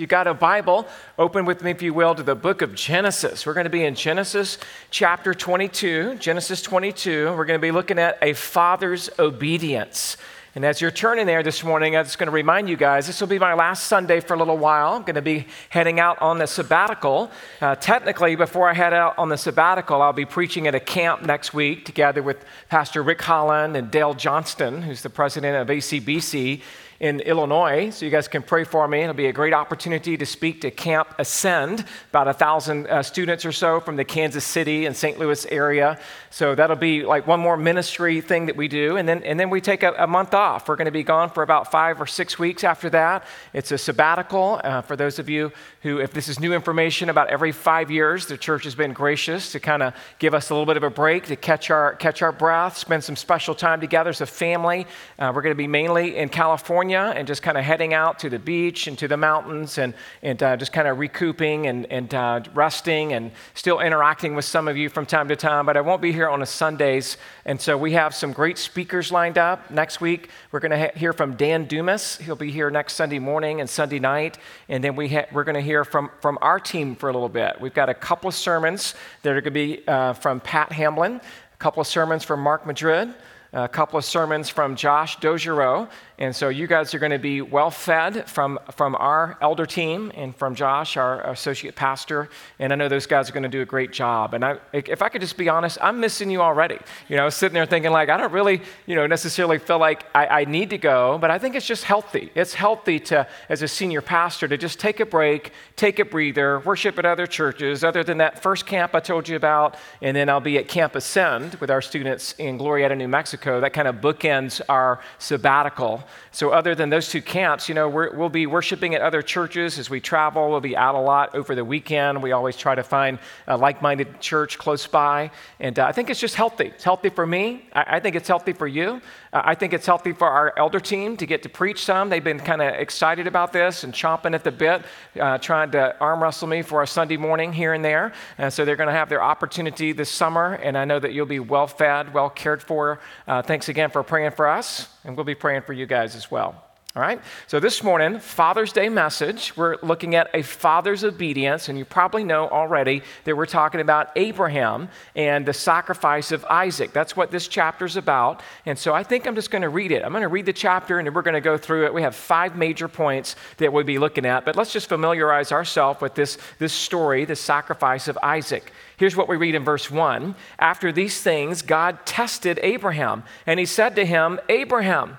If you got a Bible, open with me, if you will, to the book of Genesis. We're going to be in Genesis chapter 22. Genesis 22. We're going to be looking at a father's obedience. And as you're turning there this morning, I'm just going to remind you guys this will be my last Sunday for a little while. I'm going to be heading out on the sabbatical. Uh, technically, before I head out on the sabbatical, I'll be preaching at a camp next week together with Pastor Rick Holland and Dale Johnson, who's the president of ACBC in Illinois, so you guys can pray for me. It'll be a great opportunity to speak to Camp Ascend, about a thousand uh, students or so from the Kansas City and St. Louis area. So that'll be like one more ministry thing that we do, and then and then we take a, a month off. We're going to be gone for about five or six weeks after that. It's a sabbatical uh, for those of you who, if this is new information, about every five years, the church has been gracious to kind of give us a little bit of a break to catch our catch our breath, spend some special time together as a family. Uh, we're going to be mainly in California. And just kind of heading out to the beach and to the mountains and, and uh, just kind of recouping and, and uh, resting and still interacting with some of you from time to time. But I won't be here on a Sundays. And so we have some great speakers lined up next week. We're going to ha- hear from Dan Dumas. He'll be here next Sunday morning and Sunday night. And then we ha- we're going to hear from, from our team for a little bit. We've got a couple of sermons that are going to be uh, from Pat Hamlin, a couple of sermons from Mark Madrid a couple of sermons from Josh Dogerow. And so you guys are going to be well fed from, from our elder team and from Josh, our associate pastor. And I know those guys are going to do a great job. And I, if I could just be honest, I'm missing you already. You know, sitting there thinking, like, I don't really, you know, necessarily feel like I, I need to go, but I think it's just healthy. It's healthy to, as a senior pastor, to just take a break, take a breather, worship at other churches, other than that first camp I told you about. And then I'll be at Camp Ascend with our students in Glorieta, New Mexico. That kind of bookends our sabbatical. So, other than those two camps, you know, we will be worshiping at other churches as we travel. We'll be out a lot over the weekend. We always try to find a like minded church close by. And uh, I think it's just healthy. It's healthy for me. I, I think it's healthy for you. Uh, I think it's healthy for our elder team to get to preach some. They've been kind of excited about this and chomping at the bit, uh, trying to arm wrestle me for a Sunday morning here and there. And so they're going to have their opportunity this summer. And I know that you'll be well fed, well cared for. Uh, thanks again for praying for us. And we'll be praying for you guys as well. All right? So this morning, Father's Day message, we're looking at a father's obedience, and you probably know already that we're talking about Abraham and the sacrifice of Isaac. That's what this chapter is about. And so I think I'm just going to read it. I'm going to read the chapter and we're going to go through it. We have five major points that we'll be looking at, but let's just familiarize ourselves with this, this story, the sacrifice of Isaac. Here's what we read in verse 1. After these things, God tested Abraham, and he said to him, Abraham,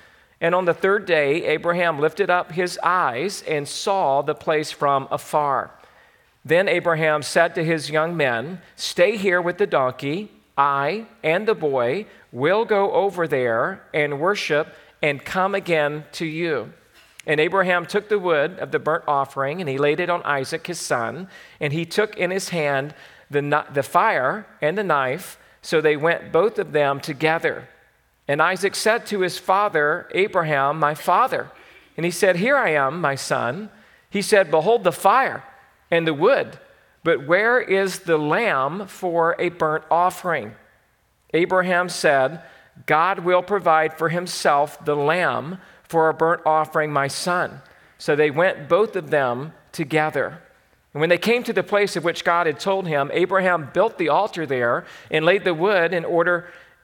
And on the third day, Abraham lifted up his eyes and saw the place from afar. Then Abraham said to his young men, Stay here with the donkey. I and the boy will go over there and worship and come again to you. And Abraham took the wood of the burnt offering and he laid it on Isaac his son. And he took in his hand the, the fire and the knife. So they went both of them together. And Isaac said to his father, Abraham, my father. And he said, Here I am, my son. He said, Behold the fire and the wood, but where is the lamb for a burnt offering? Abraham said, God will provide for himself the lamb for a burnt offering, my son. So they went both of them together. And when they came to the place of which God had told him, Abraham built the altar there and laid the wood in order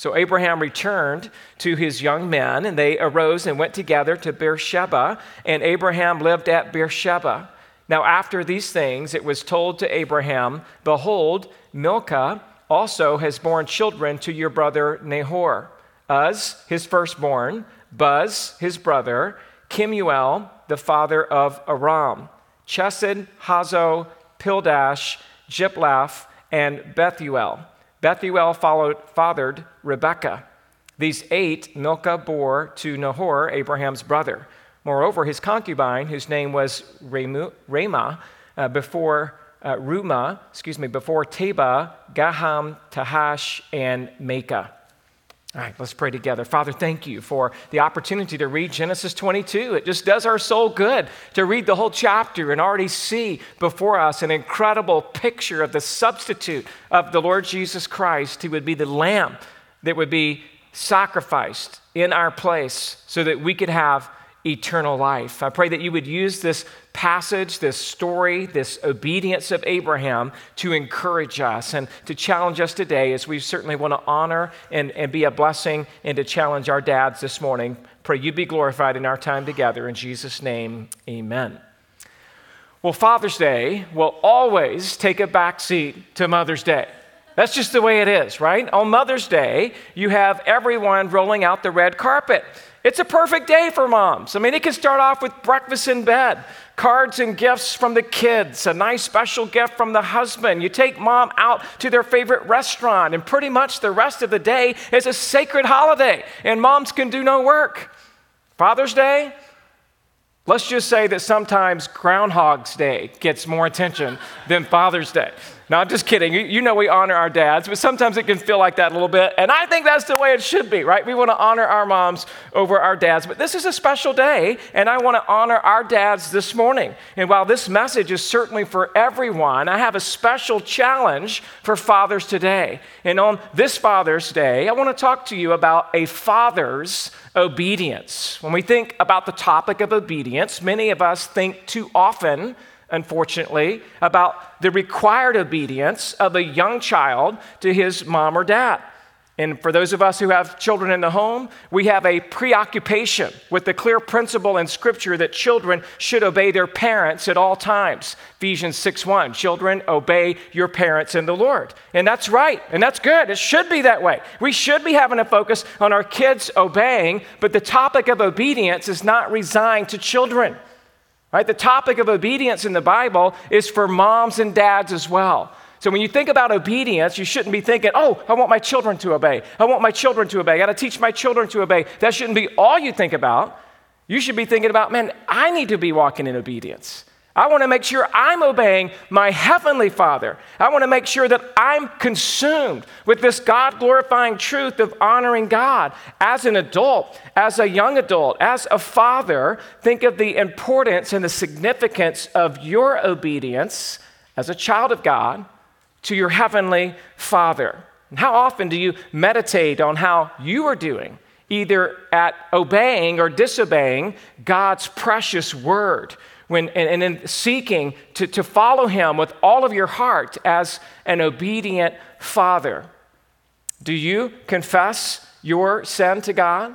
So Abraham returned to his young men, and they arose and went together to Beersheba, and Abraham lived at Beersheba. Now, after these things, it was told to Abraham, Behold, Milcah also has borne children to your brother Nahor. Uz, his firstborn, Buz, his brother, Kemuel, the father of Aram, Chesed, Hazo, Pildash, Jidlaph, and Bethuel. Bethuel followed, fathered Rebekah. These eight Milcah bore to Nahor, Abraham's brother. Moreover, his concubine, whose name was Reumah, uh, before uh, Reumah, excuse me, before Tebah, Gaham, Tahash, and Maacah. All right, let's pray together. Father, thank you for the opportunity to read Genesis 22. It just does our soul good to read the whole chapter and already see before us an incredible picture of the substitute of the Lord Jesus Christ, who would be the lamb that would be sacrificed in our place so that we could have eternal life. I pray that you would use this passage, this story, this obedience of Abraham to encourage us and to challenge us today as we certainly want to honor and, and be a blessing and to challenge our dads this morning. Pray you be glorified in our time together. In Jesus' name, amen. Well, Father's Day will always take a back seat to Mother's Day. That's just the way it is, right? On Mother's Day, you have everyone rolling out the red carpet. It's a perfect day for moms. I mean, it can start off with breakfast in bed, cards and gifts from the kids, a nice special gift from the husband. You take mom out to their favorite restaurant, and pretty much the rest of the day is a sacred holiday, and moms can do no work. Father's Day, let's just say that sometimes Groundhog's Day gets more attention than Father's Day. No, I'm just kidding. You, know we honor our dads, but sometimes it can feel like that a little bit. And I think that's the way it should be, right? We want to honor our moms over our dads. But this is a special day, and I want to honor our dads this morning. And while this message is certainly for everyone, I have a special challenge for fathers today. And on this Father's Day, I want to talk to you about a father's obedience. When we think about the topic of obedience, many of us think too often unfortunately, about the required obedience of a young child to his mom or dad. And for those of us who have children in the home, we have a preoccupation with the clear principle in Scripture that children should obey their parents at all times. Ephesians 6 1, children, obey your parents in the Lord. And that's right, and that's good. It should be that way. We should be having a focus on our kids obeying, but the topic of obedience is not resigned to children. Right? The topic of obedience in the Bible is for moms and dads as well. So when you think about obedience, you shouldn't be thinking, oh, I want my children to obey. I want my children to obey. I got to teach my children to obey. That shouldn't be all you think about. You should be thinking about, man, I need to be walking in obedience. I want to make sure I'm obeying my heavenly Father. I want to make sure that I'm consumed with this God glorifying truth of honoring God as an adult, as a young adult, as a father. Think of the importance and the significance of your obedience as a child of God to your heavenly Father. And how often do you meditate on how you are doing? Either at obeying or disobeying God's precious word when, and, and in seeking to, to follow him with all of your heart as an obedient father. Do you confess your sin to God?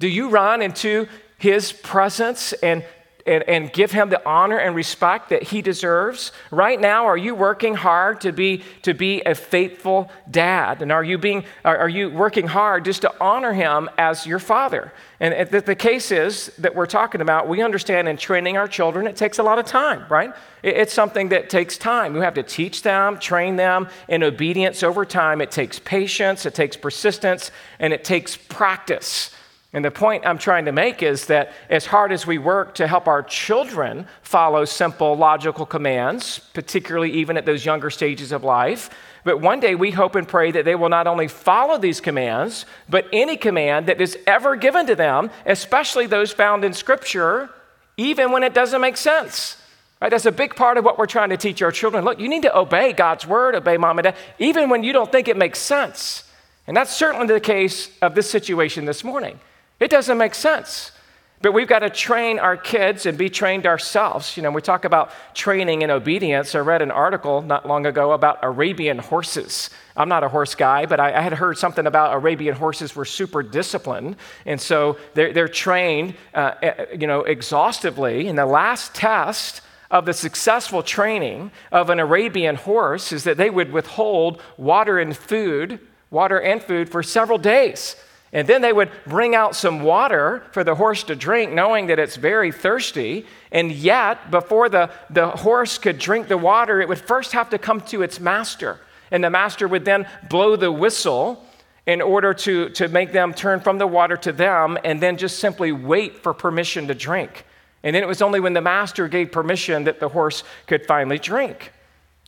Do you run into his presence and and, and give him the honor and respect that he deserves? Right now, are you working hard to be, to be a faithful dad? And are you, being, are, are you working hard just to honor him as your father? And the, the case is that we're talking about, we understand in training our children, it takes a lot of time, right? It, it's something that takes time. You have to teach them, train them in obedience over time. It takes patience, it takes persistence, and it takes practice. And the point I'm trying to make is that as hard as we work to help our children follow simple logical commands, particularly even at those younger stages of life, but one day we hope and pray that they will not only follow these commands, but any command that is ever given to them, especially those found in Scripture, even when it doesn't make sense. Right? That's a big part of what we're trying to teach our children. Look, you need to obey God's word, obey mom and dad, even when you don't think it makes sense. And that's certainly the case of this situation this morning. It doesn't make sense. But we've got to train our kids and be trained ourselves. You know, we talk about training and obedience. I read an article not long ago about Arabian horses. I'm not a horse guy, but I, I had heard something about Arabian horses were super disciplined. And so they're, they're trained, uh, you know, exhaustively. And the last test of the successful training of an Arabian horse is that they would withhold water and food, water and food for several days. And then they would bring out some water for the horse to drink, knowing that it's very thirsty. And yet, before the, the horse could drink the water, it would first have to come to its master. And the master would then blow the whistle in order to, to make them turn from the water to them and then just simply wait for permission to drink. And then it was only when the master gave permission that the horse could finally drink.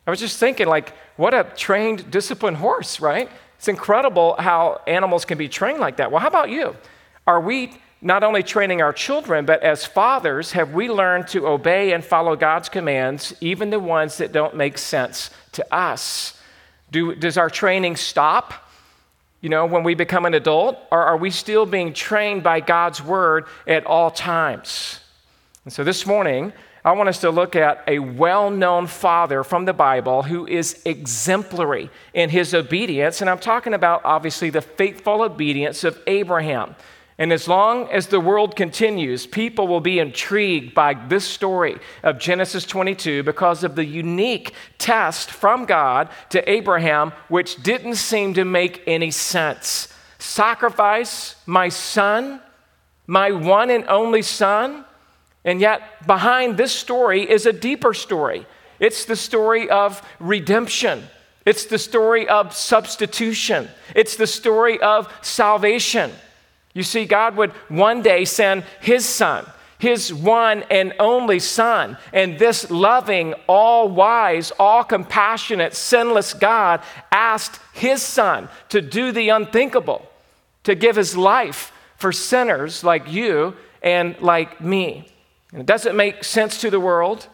I was just thinking, like, what a trained, disciplined horse, right? It's incredible how animals can be trained like that. Well, how about you? Are we not only training our children, but as fathers, have we learned to obey and follow God's commands, even the ones that don't make sense to us? Do, does our training stop, you know, when we become an adult, or are we still being trained by God's word at all times? And so this morning, I want us to look at a well known father from the Bible who is exemplary in his obedience. And I'm talking about, obviously, the faithful obedience of Abraham. And as long as the world continues, people will be intrigued by this story of Genesis 22 because of the unique test from God to Abraham, which didn't seem to make any sense. Sacrifice my son, my one and only son? And yet, behind this story is a deeper story. It's the story of redemption. It's the story of substitution. It's the story of salvation. You see, God would one day send His Son, His one and only Son. And this loving, all wise, all compassionate, sinless God asked His Son to do the unthinkable, to give His life for sinners like you and like me. And it doesn't make sense to the world,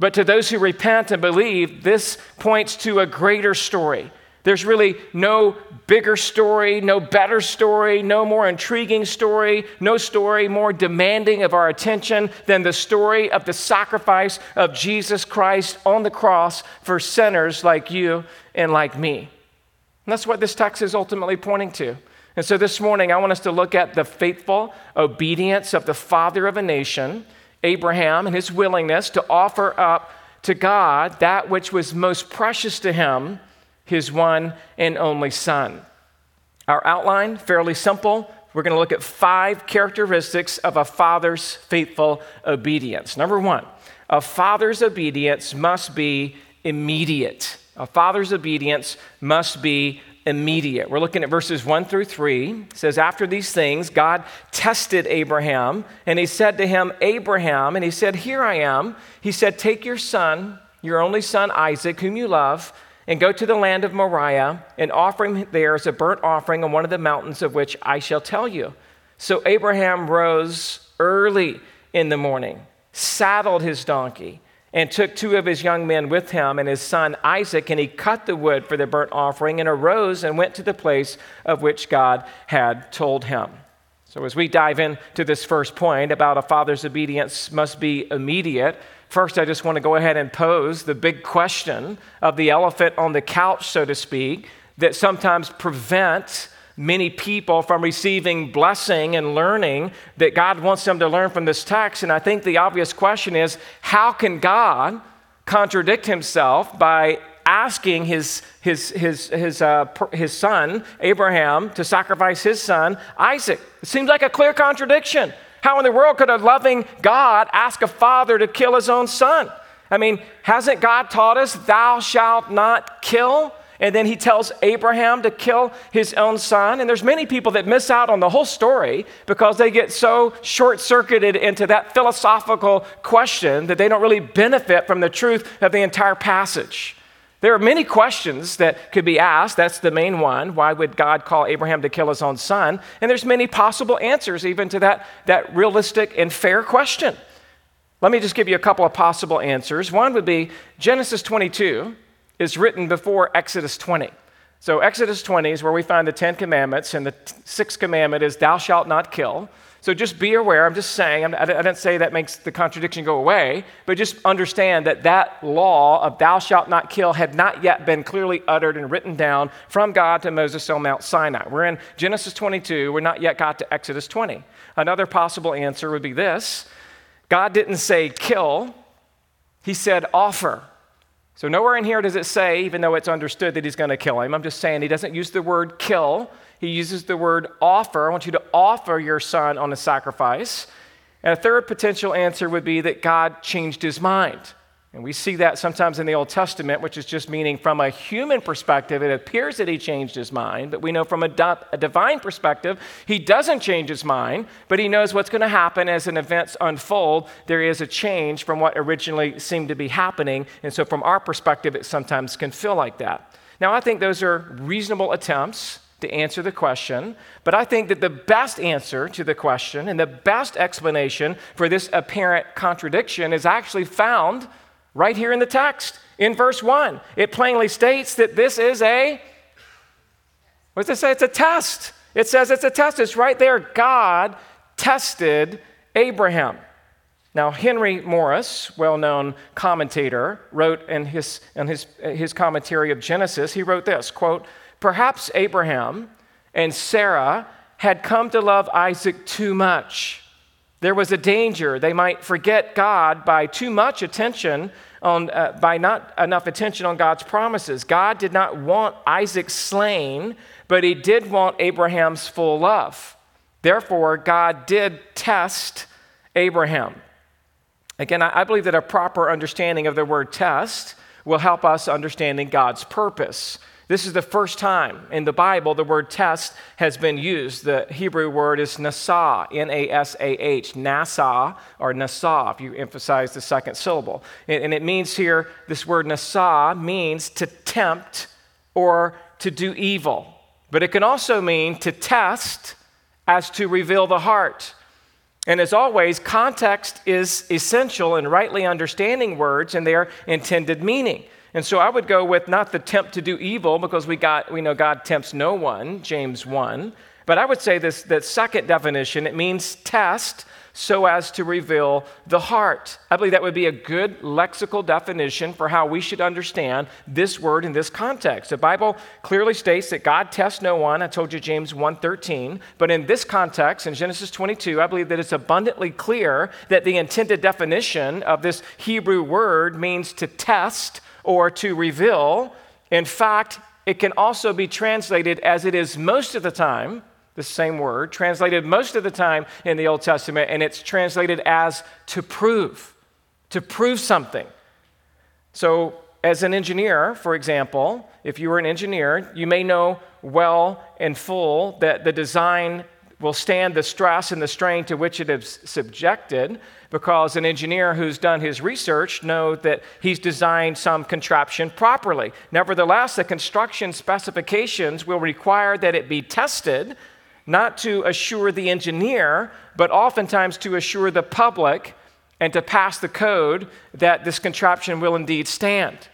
but to those who repent and believe, this points to a greater story. There's really no bigger story, no better story, no more intriguing story, no story more demanding of our attention than the story of the sacrifice of Jesus Christ on the cross for sinners like you and like me. And that's what this text is ultimately pointing to. And so this morning, I want us to look at the faithful obedience of the father of a nation Abraham and his willingness to offer up to God that which was most precious to him, his one and only son. Our outline, fairly simple. We're going to look at five characteristics of a father's faithful obedience. Number one, a father's obedience must be immediate. A father's obedience must be immediate. We're looking at verses 1 through 3. It says, After these things, God tested Abraham, and he said to him, Abraham, and he said, Here I am. He said, Take your son, your only son Isaac, whom you love, and go to the land of Moriah, and offer him there as a burnt offering on one of the mountains of which I shall tell you. So Abraham rose early in the morning, saddled his donkey and took two of his young men with him and his son Isaac, and he cut the wood for the burnt offering and arose and went to the place of which God had told him. So, as we dive into this first point about a father's obedience must be immediate, first I just want to go ahead and pose the big question of the elephant on the couch, so to speak, that sometimes prevents many people from receiving blessing and learning that God wants them to learn from this text. And I think the obvious question is how can God contradict himself by asking his, his, his, his, uh, his son, Abraham, to sacrifice his son, Isaac? It seems like a clear contradiction. How in the world could a loving God ask a father to kill his own son? I mean, hasn't God taught us, thou shalt not kill? And then he tells Abraham to kill his own son. And there's many people that miss out on the whole story because they get so short circuited into that philosophical question that they don't really benefit from the truth of the entire passage. There are many questions that could be asked. That's the main one. Why would God call Abraham to kill his own son? And there's many possible answers even to that, that realistic and fair question. Let me just give you a couple of possible answers. One would be Genesis 22 is written before Exodus 20. So, Exodus 20 is where we find the Ten Commandments, and the sixth commandment is, Thou shalt not kill. So, just be aware. I'm just saying, I didn't say that makes the contradiction go away, but just understand that that law of Thou shalt not kill had not yet been clearly uttered and written down from God to Moses on Mount Sinai. We're in Genesis 22, we're not yet got to Exodus 20. Another possible answer would be this God didn't say kill, He said offer. So, nowhere in here does it say, even though it's understood that he's going to kill him, I'm just saying he doesn't use the word kill. He uses the word offer. I want you to offer your son on a sacrifice. And a third potential answer would be that God changed his mind. And we see that sometimes in the Old Testament, which is just meaning from a human perspective, it appears that he changed his mind. But we know from a, di- a divine perspective, he doesn't change his mind, but he knows what's going to happen as an events unfold. There is a change from what originally seemed to be happening. And so, from our perspective, it sometimes can feel like that. Now, I think those are reasonable attempts to answer the question, but I think that the best answer to the question and the best explanation for this apparent contradiction is actually found right here in the text in verse 1. It plainly states that this is a, what does it say? It's a test. It says it's a test. It's right there. God tested Abraham. Now, Henry Morris, well known commentator, wrote in, his, in his, his commentary of Genesis, he wrote this quote, Perhaps Abraham and Sarah had come to love Isaac too much there was a danger they might forget God by too much attention on, uh, by not enough attention on God's promises. God did not want Isaac slain, but he did want Abraham's full love. Therefore, God did test Abraham. Again, I believe that a proper understanding of the word test will help us understanding God's purpose. This is the first time in the Bible the word test has been used. The Hebrew word is nasah, N A S A H, nasa or nasah, if you emphasize the second syllable. And it means here, this word nasah means to tempt or to do evil. But it can also mean to test as to reveal the heart. And as always, context is essential in rightly understanding words and their intended meaning. And so I would go with not the tempt to do evil because we got we know God tempts no one, James 1. But I would say this that second definition, it means test so as to reveal the heart. I believe that would be a good lexical definition for how we should understand this word in this context. The Bible clearly states that God tests no one. I told you James 1:13, but in this context in Genesis 22, I believe that it's abundantly clear that the intended definition of this Hebrew word means to test or to reveal. In fact, it can also be translated as it is most of the time, the same word, translated most of the time in the Old Testament, and it's translated as to prove, to prove something. So, as an engineer, for example, if you were an engineer, you may know well and full that the design will stand the stress and the strain to which it is subjected because an engineer who's done his research knows that he's designed some contraption properly. Nevertheless, the construction specifications will require that it be tested, not to assure the engineer, but oftentimes to assure the public and to pass the code that this contraption will indeed stand.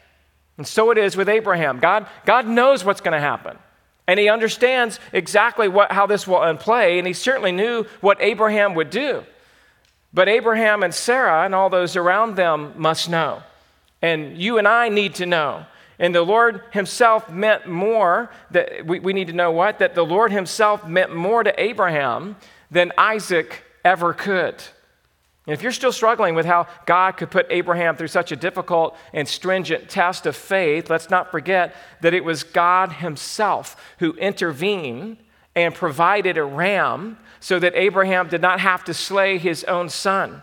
And so it is with Abraham. God, God knows what's going to happen. And he understands exactly what, how this will unplay, and he certainly knew what Abraham would do. But Abraham and Sarah and all those around them must know. And you and I need to know. And the Lord Himself meant more, that we, we need to know what? That the Lord Himself meant more to Abraham than Isaac ever could. And if you're still struggling with how God could put Abraham through such a difficult and stringent test of faith, let's not forget that it was God Himself who intervened and provided a ram so that Abraham did not have to slay his own son.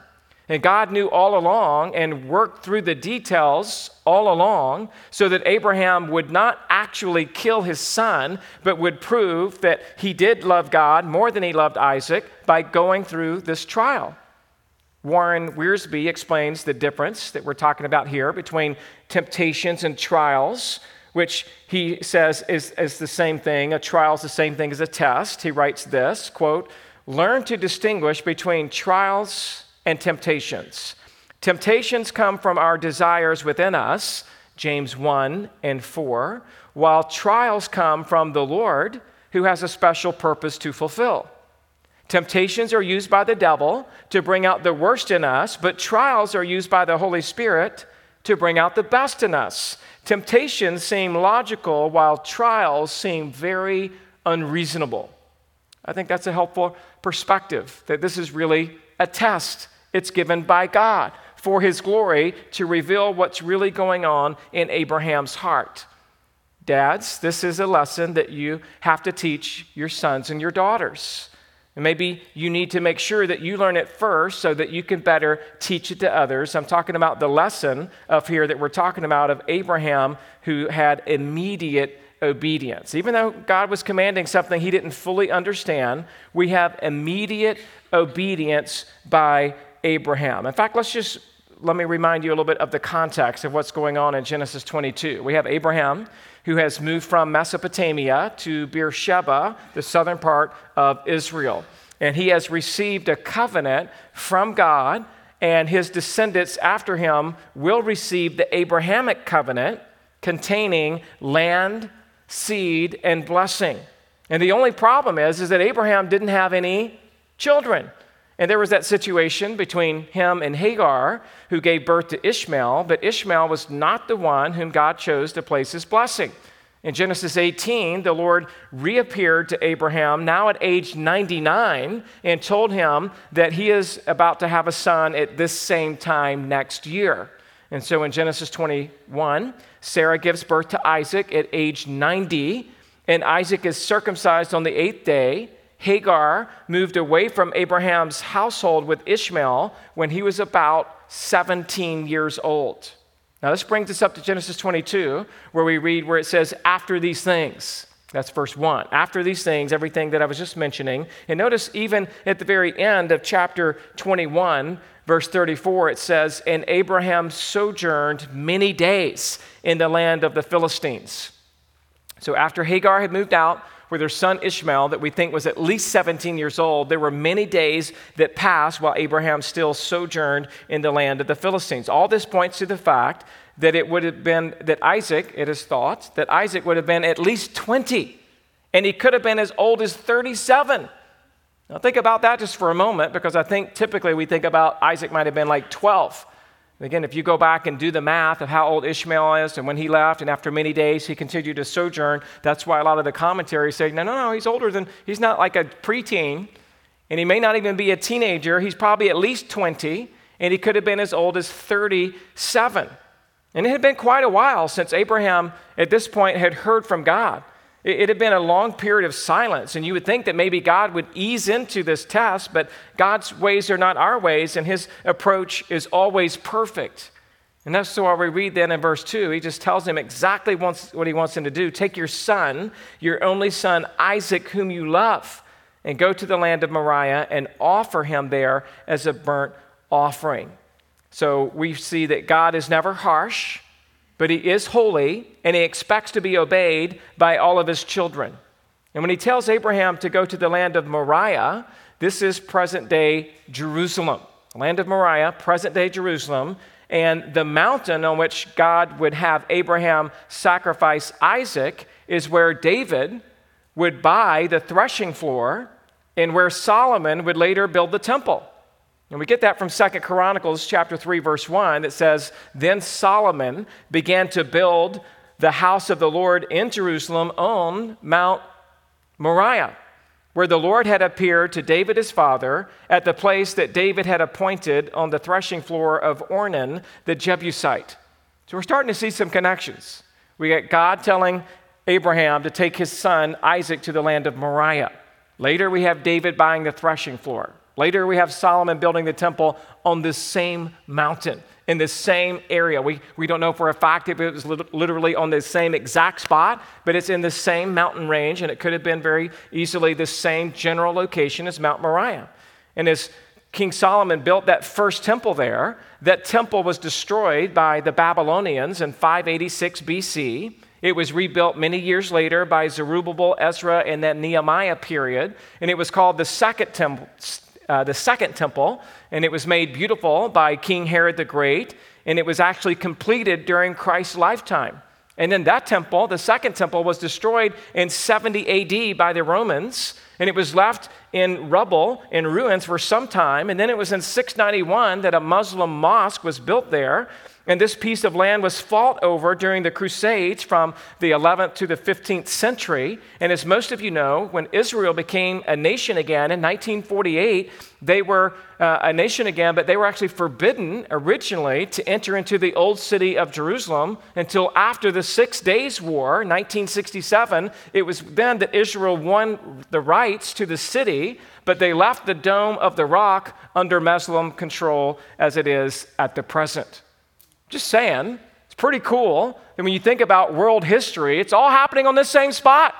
And God knew all along and worked through the details all along so that Abraham would not actually kill his son, but would prove that he did love God more than he loved Isaac by going through this trial. Warren Wiersbe explains the difference that we're talking about here between temptations and trials, which he says is, is the same thing. A trial is the same thing as a test. He writes this quote, learn to distinguish between trials and temptations. Temptations come from our desires within us, James 1 and 4, while trials come from the Lord who has a special purpose to fulfill. Temptations are used by the devil to bring out the worst in us, but trials are used by the Holy Spirit to bring out the best in us. Temptations seem logical, while trials seem very unreasonable. I think that's a helpful perspective that this is really a test. It's given by God for his glory to reveal what's really going on in Abraham's heart. Dads, this is a lesson that you have to teach your sons and your daughters. And maybe you need to make sure that you learn it first so that you can better teach it to others. I'm talking about the lesson of here that we're talking about of Abraham who had immediate obedience. Even though God was commanding something he didn't fully understand, we have immediate obedience by Abraham. In fact, let's just let me remind you a little bit of the context of what's going on in Genesis 22. We have Abraham who has moved from Mesopotamia to Beersheba, the southern part of Israel. And he has received a covenant from God, and his descendants after him will receive the Abrahamic covenant containing land, seed, and blessing. And the only problem is, is that Abraham didn't have any children. And there was that situation between him and Hagar, who gave birth to Ishmael, but Ishmael was not the one whom God chose to place his blessing. In Genesis 18, the Lord reappeared to Abraham, now at age 99, and told him that he is about to have a son at this same time next year. And so in Genesis 21, Sarah gives birth to Isaac at age 90, and Isaac is circumcised on the eighth day. Hagar moved away from Abraham's household with Ishmael when he was about 17 years old. Now, this brings us up to Genesis 22, where we read where it says, After these things. That's verse 1. After these things, everything that I was just mentioning. And notice, even at the very end of chapter 21, verse 34, it says, And Abraham sojourned many days in the land of the Philistines. So after Hagar had moved out, with her son Ishmael, that we think was at least 17 years old, there were many days that passed while Abraham still sojourned in the land of the Philistines. All this points to the fact that it would have been, that Isaac, it is thought, that Isaac would have been at least 20, and he could have been as old as 37. Now, think about that just for a moment, because I think typically we think about Isaac might have been like 12. Again, if you go back and do the math of how old Ishmael is and when he left, and after many days he continued to sojourn, that's why a lot of the commentaries say, no, no, no, he's older than, he's not like a preteen, and he may not even be a teenager. He's probably at least 20, and he could have been as old as 37. And it had been quite a while since Abraham, at this point, had heard from God. It, had been a long period of silence, and you would think that maybe God would ease into this test, but God's ways are not our ways, and his approach is always perfect. And that's why we read then in verse 2, he just tells him exactly what he wants him to do. Take your son, your only son, Isaac, whom you love, and go to the land of Moriah and offer him there as a burnt offering. So we see that God is never harsh but he is holy and he expects to be obeyed by all of his children. And when he tells Abraham to go to the land of Moriah, this is present day Jerusalem. Land of Moriah, present day Jerusalem, and the mountain on which God would have Abraham sacrifice Isaac is where David would buy the threshing floor and where Solomon would later build the temple. And we get that from Second Chronicles chapter 3 verse 1 that says then Solomon began to build the house of the Lord in Jerusalem on Mount Moriah, where the Lord had appeared to David his father at the place that David had appointed on the threshing floor of Ornan the Jebusite. So we're starting to see some connections. We get God telling Abraham to take his son Isaac to the land of Moriah. Later, we have David buying the threshing floor. Later, we have Solomon building the temple on this same mountain, in this same area. We, we don't know for a fact if it was literally on the same exact spot, but it's in the same mountain range, and it could have been very easily the same general location as Mount Moriah. And as King Solomon built that first temple there, that temple was destroyed by the Babylonians in 586 BC. It was rebuilt many years later by Zerubbabel, Ezra, and that Nehemiah period, and it was called the Second Temple. Uh, the second temple, and it was made beautiful by King Herod the Great, and it was actually completed during Christ's lifetime. And then that temple, the second temple, was destroyed in 70 AD by the Romans, and it was left in rubble, in ruins for some time. And then it was in 691 that a Muslim mosque was built there. And this piece of land was fought over during the Crusades from the 11th to the 15th century. And as most of you know, when Israel became a nation again in 1948, they were uh, a nation again, but they were actually forbidden originally to enter into the old city of Jerusalem until after the Six Days War, 1967. It was then that Israel won the rights to the city, but they left the Dome of the Rock under Muslim control as it is at the present. Just saying, it's pretty cool. And when you think about world history, it's all happening on this same spot.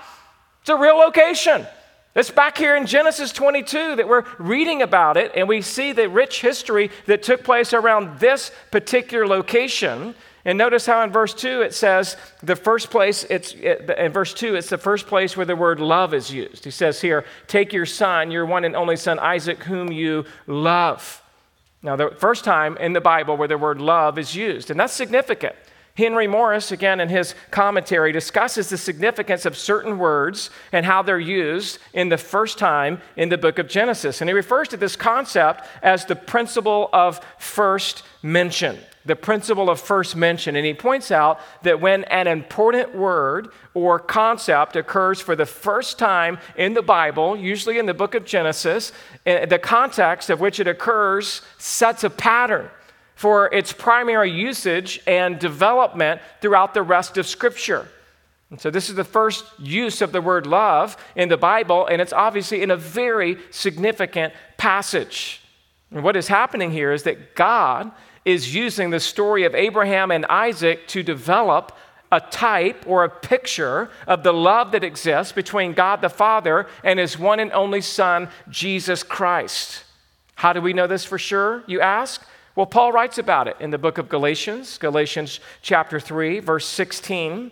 It's a real location. It's back here in Genesis 22 that we're reading about it, and we see the rich history that took place around this particular location. And notice how in verse 2 it says the first place, it's, it, in verse 2, it's the first place where the word love is used. He says here, Take your son, your one and only son, Isaac, whom you love. Now, the first time in the Bible where the word love is used, and that's significant. Henry Morris, again in his commentary, discusses the significance of certain words and how they're used in the first time in the book of Genesis. And he refers to this concept as the principle of first mention the principle of first mention. And he points out that when an important word or concept occurs for the first time in the Bible, usually in the book of Genesis, eh, the context of which it occurs sets a pattern for its primary usage and development throughout the rest of Scripture. And so, this is the first use of the word love in the Bible, and it's obviously in a very significant passage. And what is happening here is that God is using the story of Abraham and Isaac to develop a type or a picture of the love that exists between God the Father and his one and only Son, Jesus Christ. How do we know this for sure, you ask? Well, Paul writes about it in the book of Galatians, Galatians chapter 3, verse 16.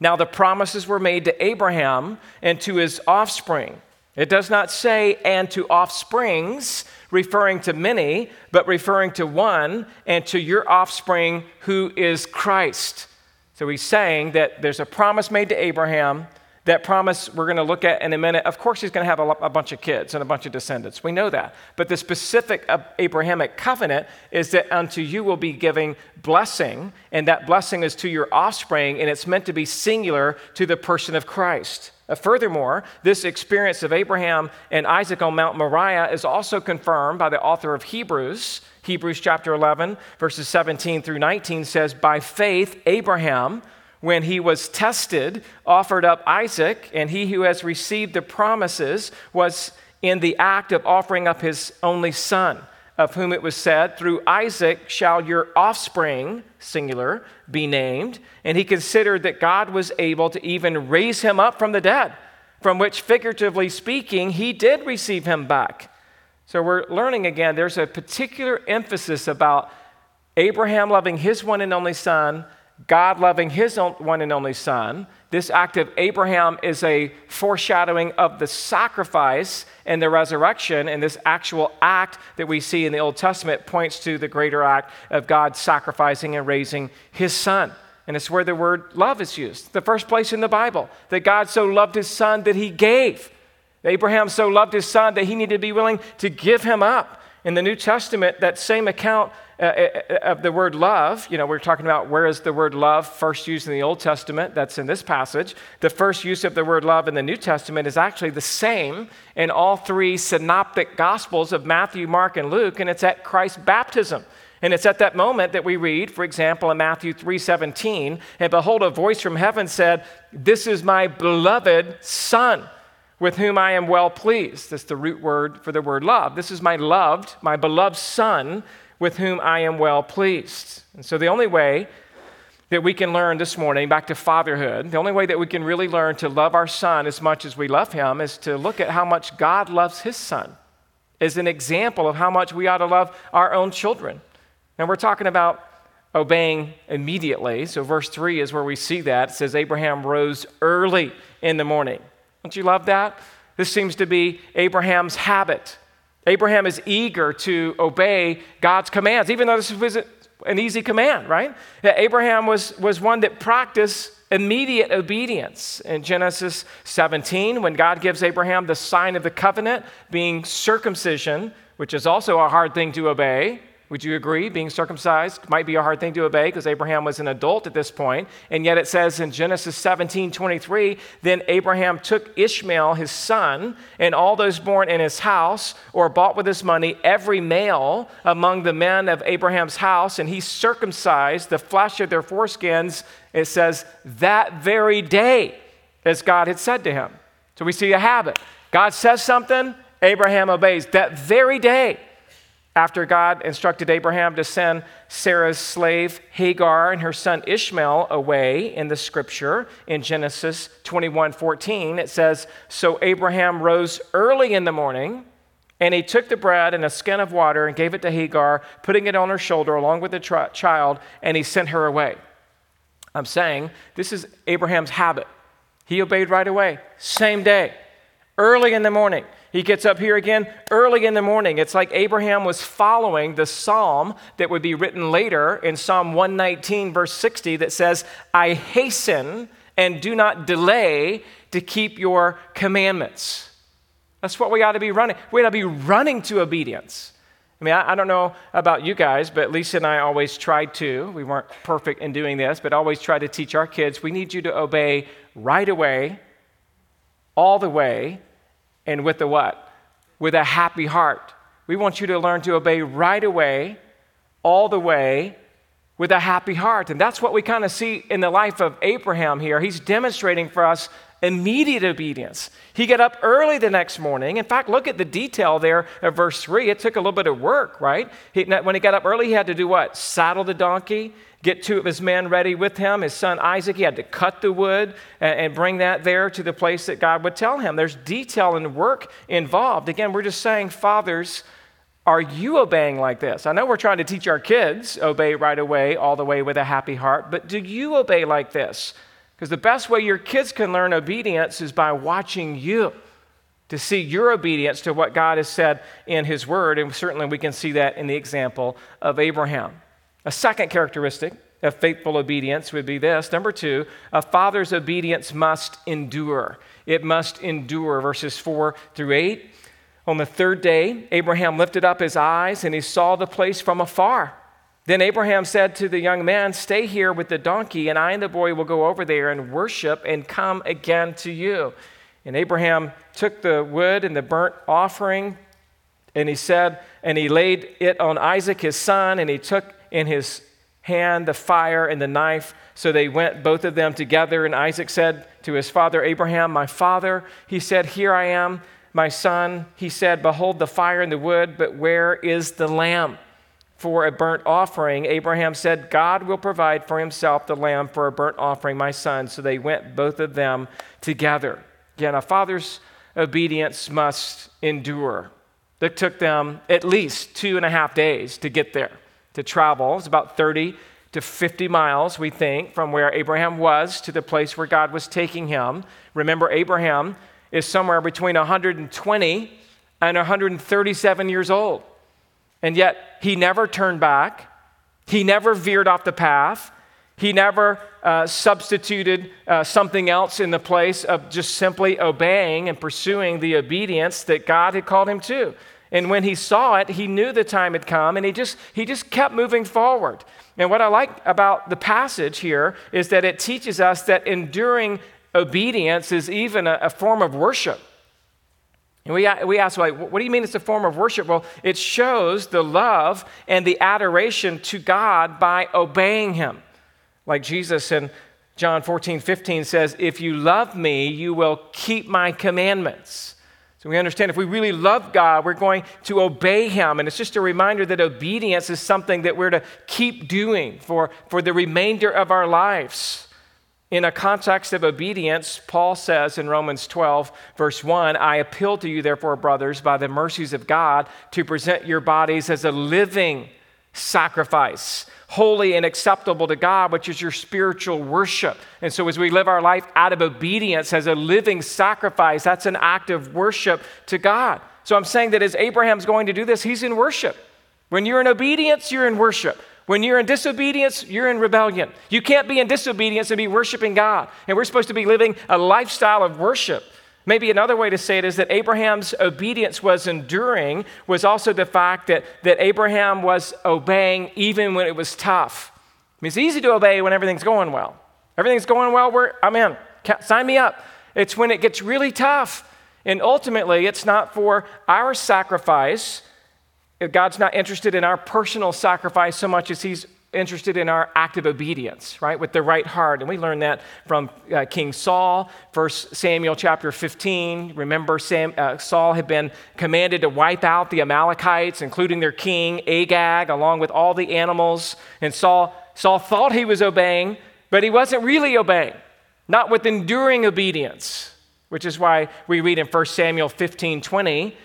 Now, the promises were made to Abraham and to his offspring. It does not say, and to offsprings, referring to many, but referring to one, and to your offspring who is Christ. So he's saying that there's a promise made to Abraham. That promise we're going to look at in a minute. Of course, he's going to have a, a, bunch of kids and a bunch of descendants. We know that. But the specific Abrahamic covenant is that unto you will be giving blessing, and that blessing is to your offspring, and it's meant to be singular to the person of Christ. Uh, furthermore, this experience of Abraham and Isaac on Mount Moriah is also confirmed by the author of Hebrews. Hebrews chapter 11, verses 17 through 19 says, By faith, Abraham, when he was tested, offered up Isaac, and he who has received the promises was in the act of offering up his only son of whom it was said, Through Isaac shall your offspring, singular, be named. And he considered that God was able to even raise him up from the dead, from which, figuratively speaking, he did receive him back. So we're learning again, there's a particular emphasis about Abraham loving his one and only son, God loving his one and only son, this act of Abraham is a foreshadowing of the sacrifice and the resurrection, and this actual act that we see in the Old Testament points to the greater act of God sacrificing and raising his son. And it's where the word love is used. The first place in the Bible that God so loved his son that he gave. Abraham so loved his son that he needed to be willing to give him up. In the New Testament, that same account uh, uh, uh, of the word love, you know, we're talking about where is the word love first used in the Old Testament? That's in this passage. The first use of the word love in the New Testament is actually the same in all three synoptic gospels of Matthew, Mark, and Luke, and it's at Christ's baptism. And it's at that moment that we read, for example, in Matthew 3:17, and behold, a voice from heaven said, This is my beloved Son, with whom I am well pleased. That's the root word for the word love. This is my loved, my beloved Son, with whom I am well pleased. And so the only way that we can learn this morning, back to fatherhood, the only way that we can really learn to love our son as much as we love him is to look at how much God loves his son as an example of how much we ought to love our own children. And we're talking about obeying immediately. So, verse 3 is where we see that. It says, Abraham rose early in the morning. Don't you love that? This seems to be Abraham's habit. Abraham is eager to obey God's commands, even though this was an easy command, right? Abraham was, was one that practiced immediate obedience. In Genesis 17, when God gives Abraham the sign of the covenant, being circumcision, which is also a hard thing to obey, would you agree? Being circumcised might be a hard thing to obey because Abraham was an adult at this point. And yet it says in Genesis 17 23, then Abraham took Ishmael, his son, and all those born in his house or bought with his money, every male among the men of Abraham's house, and he circumcised the flesh of their foreskins, it says, that very day, as God had said to him. So we see a habit. God says something, Abraham obeys. That very day, after God instructed Abraham to send Sarah's slave Hagar and her son Ishmael away in the scripture in Genesis 21 14, it says, So Abraham rose early in the morning, and he took the bread and a skin of water and gave it to Hagar, putting it on her shoulder along with the child, and he sent her away. I'm saying this is Abraham's habit. He obeyed right away, same day, early in the morning. He gets up here again early in the morning. It's like Abraham was following the psalm that would be written later in Psalm 119, verse 60, that says, I hasten and do not delay to keep your commandments. That's what we ought to be running. We ought to be running to obedience. I mean, I, I, don't know about you guys, but Lisa and I always tried to. We weren't perfect in doing this, but always tried to teach our kids we need you to obey right away, all the way, and with a what? With a happy heart. We want you to learn to obey right away, all the way, with a happy heart. And that's what we kind of see in the life of Abraham here. He's demonstrating for us immediate obedience. He got up early the next morning. In fact, look at the detail there of verse 3. It took a little bit of work, right? He, when he got up early, he had to do what? Saddle the donkey, get two of his men ready with him. His son Isaac, he had to cut the wood and, bring that there to the place that God would tell him. There's detail and work involved. Again, we're just saying, fathers, are you obeying like this? I know we're trying to teach our kids obey right away, all the way with a happy heart, but do you obey like this? Because the best way your kids can learn obedience is by watching you to see your obedience to what God has said in His Word. And certainly we can see that in the example of Abraham. A second characteristic of faithful obedience would be this. Number two, a father's obedience must endure. It must endure. Verses four through eight. On the third day, Abraham lifted up his eyes and he saw the place from afar. Then Abraham said to the young man, Stay here with the donkey, and I and the boy will go over there and worship and come again to you. And Abraham took the wood and the burnt offering, and he said, and he laid it on Isaac his son, and he took in his hand the fire and the knife. So they went, both of them together. And Isaac said to his father Abraham, My father, he said, Here I am, my son. He said, Behold the fire and the wood, but where is the lamb? For a burnt offering, Abraham said, God will provide for himself the lamb for a burnt offering, my son. So they went, both of them together. Again, a father's obedience must endure. It took them at least two and a half days to get there to travel. It's about 30 to 50 miles, we think, from where Abraham was to the place where God was taking him. Remember, Abraham is somewhere between 120 and 137 years old. And yet, he never turned back. He never veered off the path. He never uh, substituted uh, something else in the place of just simply obeying and pursuing the obedience that God had called him to. And when he saw it, he knew the time had come and he just, he just kept moving forward. And what I like about the passage here is that it teaches us that enduring obedience is even a, a form of worship. And we, we ask, like, what do you mean it's a form of worship? Well, it shows the love and the adoration to God by obeying Him. Like Jesus in John 14, 15 says, If you love me, you will keep my commandments. So we understand if we really love God, we're going to obey Him. And it's just a reminder that obedience is something that we're to keep doing for, for the remainder of our lives. In a context of obedience, Paul says in Romans 12, verse 1 I appeal to you, therefore, brothers, by the mercies of God, to present your bodies as a living sacrifice, holy and acceptable to God, which is your spiritual worship. And so, as we live our life out of obedience as a living sacrifice, that's an act of worship to God. So, I'm saying that as Abraham's going to do this, he's in worship. When you're in obedience, you're in worship. When you're in disobedience, you're in rebellion. You can't be in disobedience and be worshiping God. And we're supposed to be living a lifestyle of worship. Maybe another way to say it is that Abraham's obedience was enduring, was also the fact that, that Abraham was obeying even when it was tough. I mean, it's easy to obey when everything's going well. Everything's going well, we're, I'm in. Sign me up. It's when it gets really tough. And ultimately, it's not for our sacrifice. God's not interested in our personal sacrifice so much as He's interested in our active obedience, right, with the right heart. And we learned that from uh, King Saul, 1 Samuel chapter 15. Remember, Sam, uh, Saul had been commanded to wipe out the Amalekites, including their king Agag, along with all the animals. And Saul, Saul thought he was obeying, but he wasn't really obeying, not with enduring obedience, which is why we read in 1 Samuel 15 20.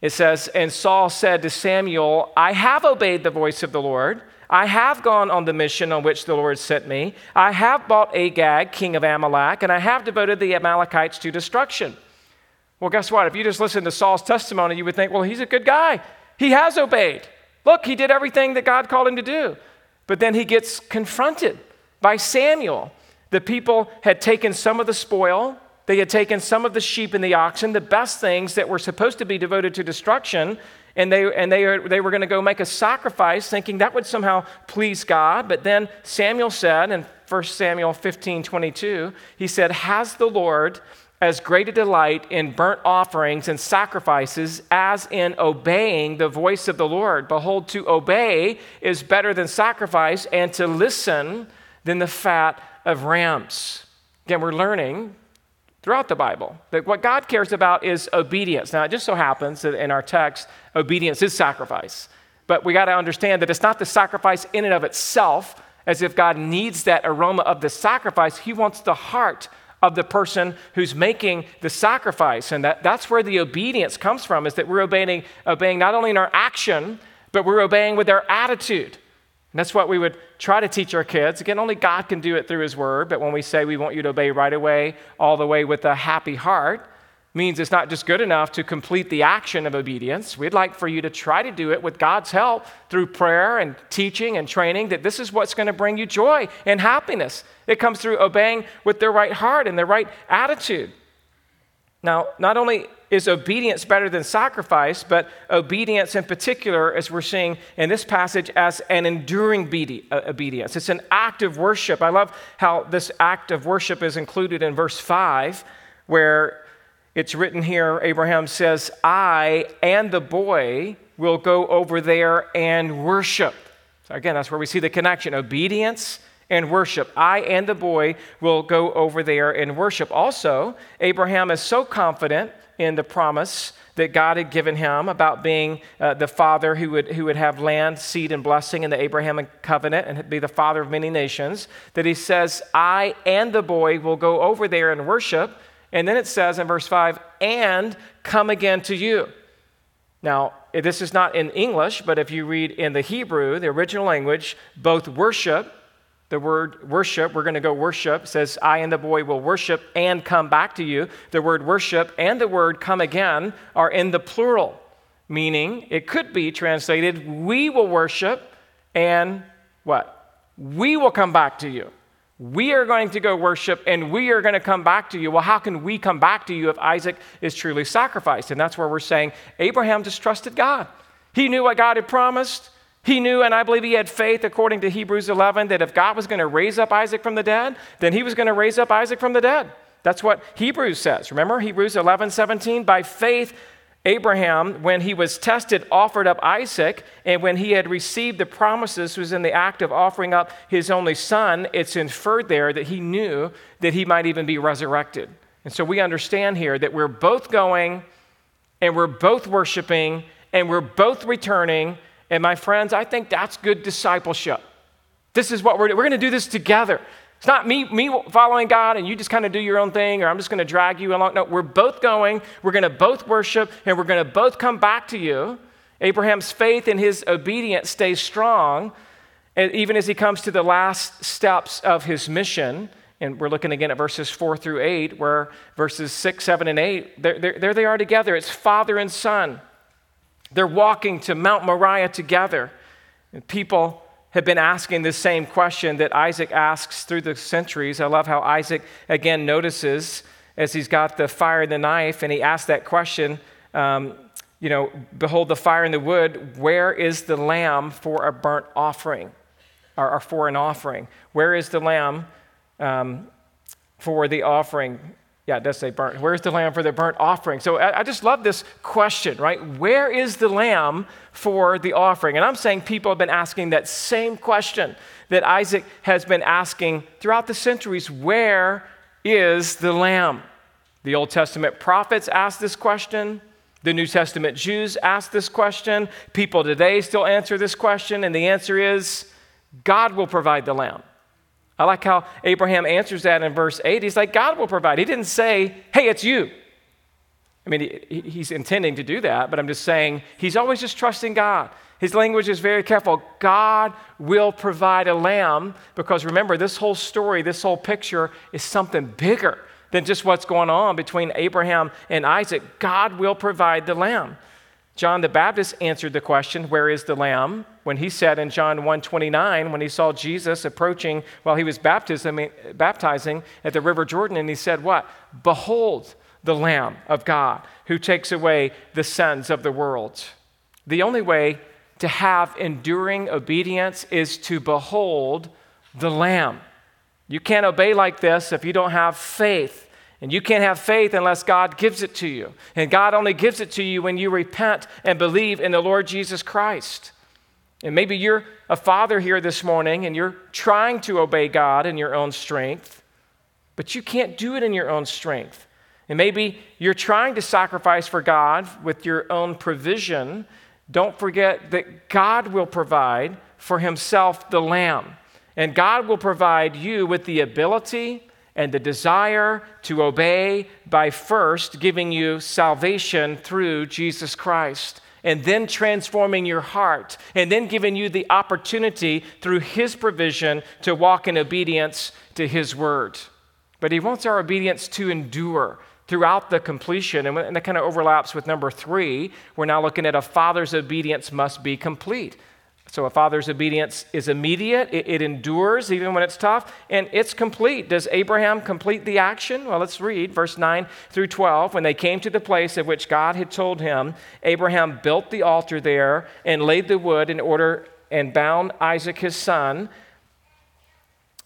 It says, And Saul said to Samuel, I have obeyed the voice of the Lord. I have gone on the mission on which the Lord sent me. I have bought Agag, king of Amalek, and I have devoted the Amalekites to destruction. Well, guess what? If you just listen to Saul's testimony, you would think, well, he's a good guy. He has obeyed. Look, he did everything that God called him to do. But then he gets confronted by Samuel. The people had taken some of the spoil, they had taken some of the sheep and the oxen, the best things that were supposed to be devoted to destruction, and they, and they, are, they were going to go make a sacrifice, thinking that would somehow please God. But then Samuel said in 1 Samuel 15 22, he said, Has the Lord as great a delight in burnt offerings and sacrifices as in obeying the voice of the Lord? Behold, to obey is better than sacrifice, and to listen than the fat of rams. Again, we're learning throughout the Bible. That what God cares about is obedience. Now, it just so happens that in our text, obedience is sacrifice. But we got to understand that it's not the sacrifice in and of itself, as if God needs that aroma of the sacrifice. He wants the heart of the person who's making the sacrifice. And that, that's where the obedience comes from, is that we're obeying, obeying not only in our action, but we're obeying with our attitude. That's what we would try to teach our kids. Again, only God can do it through His Word, but when we say we want you to obey right away, all the way with a happy heart, means it's not just good enough to complete the action of obedience. We'd like for you to try to do it with God's help through prayer and teaching and training that this is what's going to bring you joy and happiness. It comes through obeying with the right heart and the right attitude. Now, not only is obedience better than sacrifice, but obedience in particular, as we're seeing in this passage, as an enduring uh, obedience. It's an act of worship. I love how this act of worship is included in verse 5, where it's written here Abraham says, I and the boy will go over there and worship. So, again, that's where we see the connection obedience and worship. I and the boy will go over there and worship. Also, Abraham is so confident in the promise that God had given him about being uh, the father who would, who would have land, seed, and blessing in the Abrahamic covenant and be the father of many nations, that he says, I and the boy will go over there and worship. And then it says in verse 5, and come again to you. Now, this is not in English, but if you read in the Hebrew, the original language, both worship the word worship, we're going to go worship, says, I and the boy will worship and come back to you. The word worship and the word come again are in the plural, meaning it could be translated, we will worship and what? We will come back to you. We are going to go worship and we are going to come back to you. Well, how can we come back to you if Isaac is truly sacrificed? And that's where we're saying Abraham distrusted God. He knew what God had promised. He knew, and I believe he had faith, according to Hebrews 11, that if God was going to raise up Isaac from the dead, then he was going to raise up Isaac from the dead. That's what Hebrews says. Remember Hebrews 11, 17? By faith, Abraham, when he was tested, offered up Isaac, and when he had received the promises, was in the act of offering up his only son. It's inferred there that he knew that he might even be resurrected. And so we understand here that we're both going and we're both worshiping and we're both returning. And my friends, I think that's good discipleship. This is what we're, we're going to do this together. It's not me, me following God and you just kind of do your own thing or I'm just going to drag you along. No, we're both going. We're going to both worship and we're going to both come back to you. Abraham's faith and his obedience stays strong eh, even as he comes to the last steps of his mission. And we're looking again at verses four through eight, where verses six, seven, and eight, there they are together. It's father and son. They're walking to Mount Moriah together. And people have been asking the same question that Isaac asks through the centuries. I love how Isaac again notices as he's got the fire and the knife, and he asks that question. Um, you know, behold the fire and the wood. Where is the lamb for a burnt offering, or, or for an offering? Where is the lamb um, for the offering? Yeah, it does say burnt. Where's the lamb for the burnt offering? So I, I, just love this question, right? Where is the lamb for the offering? And I'm saying people have been asking that same question that Isaac has been asking throughout the centuries where is the lamb? The Old Testament prophets asked this question. The New Testament Jews asked this question. People today still answer this question, and the answer is God will provide the lamb. I like how Abraham answers that in verse 8. He's like, God will provide. He didn't say, hey, it's you. I mean, he, he's intending to do that, but I'm just saying he's always just trusting God. His language is very careful. God will provide a lamb because remember, this whole story, this whole picture is something bigger than just what's going on between Abraham and Isaac. God will provide the lamb. John the Baptist answered the question, Where is the lamb? when he said in John 1:29 when he saw Jesus approaching while he was baptizing, baptizing at the river Jordan and he said what? Behold the lamb of God who takes away the sins of the world. The only way to have enduring obedience is to behold the lamb. You can't obey like this if you don't have faith. And you can't have faith unless God gives it to you. And God only gives it to you when you repent and believe in the Lord Jesus Christ. And maybe you're a father here this morning and you're trying to obey God in your own strength, but you can't do it in your own strength. And maybe you're trying to sacrifice for God with your own provision. Don't forget that God will provide for himself the lamb. And God will provide you with the ability and the desire to obey by first giving you salvation through Jesus Christ and then transforming your heart, and then giving you the opportunity through His provision to walk in obedience to His word. But He wants our obedience to endure throughout the completion. And that kind of overlaps with number three. We're now looking at a father's obedience must be complete. So a father's obedience is immediate, it, it, endures even when it's tough, and it's complete. Does Abraham complete the action? Well, let's read verse 9 through 12. When they came to the place of which God had told him, Abraham built the altar there and laid the wood in order and bound Isaac his son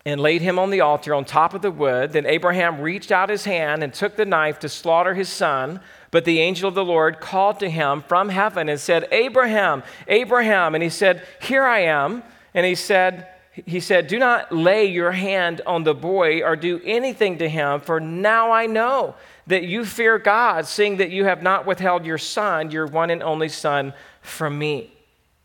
and laid him on the altar on top of the wood. Then Abraham reached out his hand and took the knife to slaughter his son. But the angel of the Lord called to him from heaven and said, Abraham, Abraham. And he said, Here I am. And he said, he said, Do not lay your hand on the boy or do anything to him, for now I know that you fear God, seeing that you have not withheld your son, your one and only son, from me.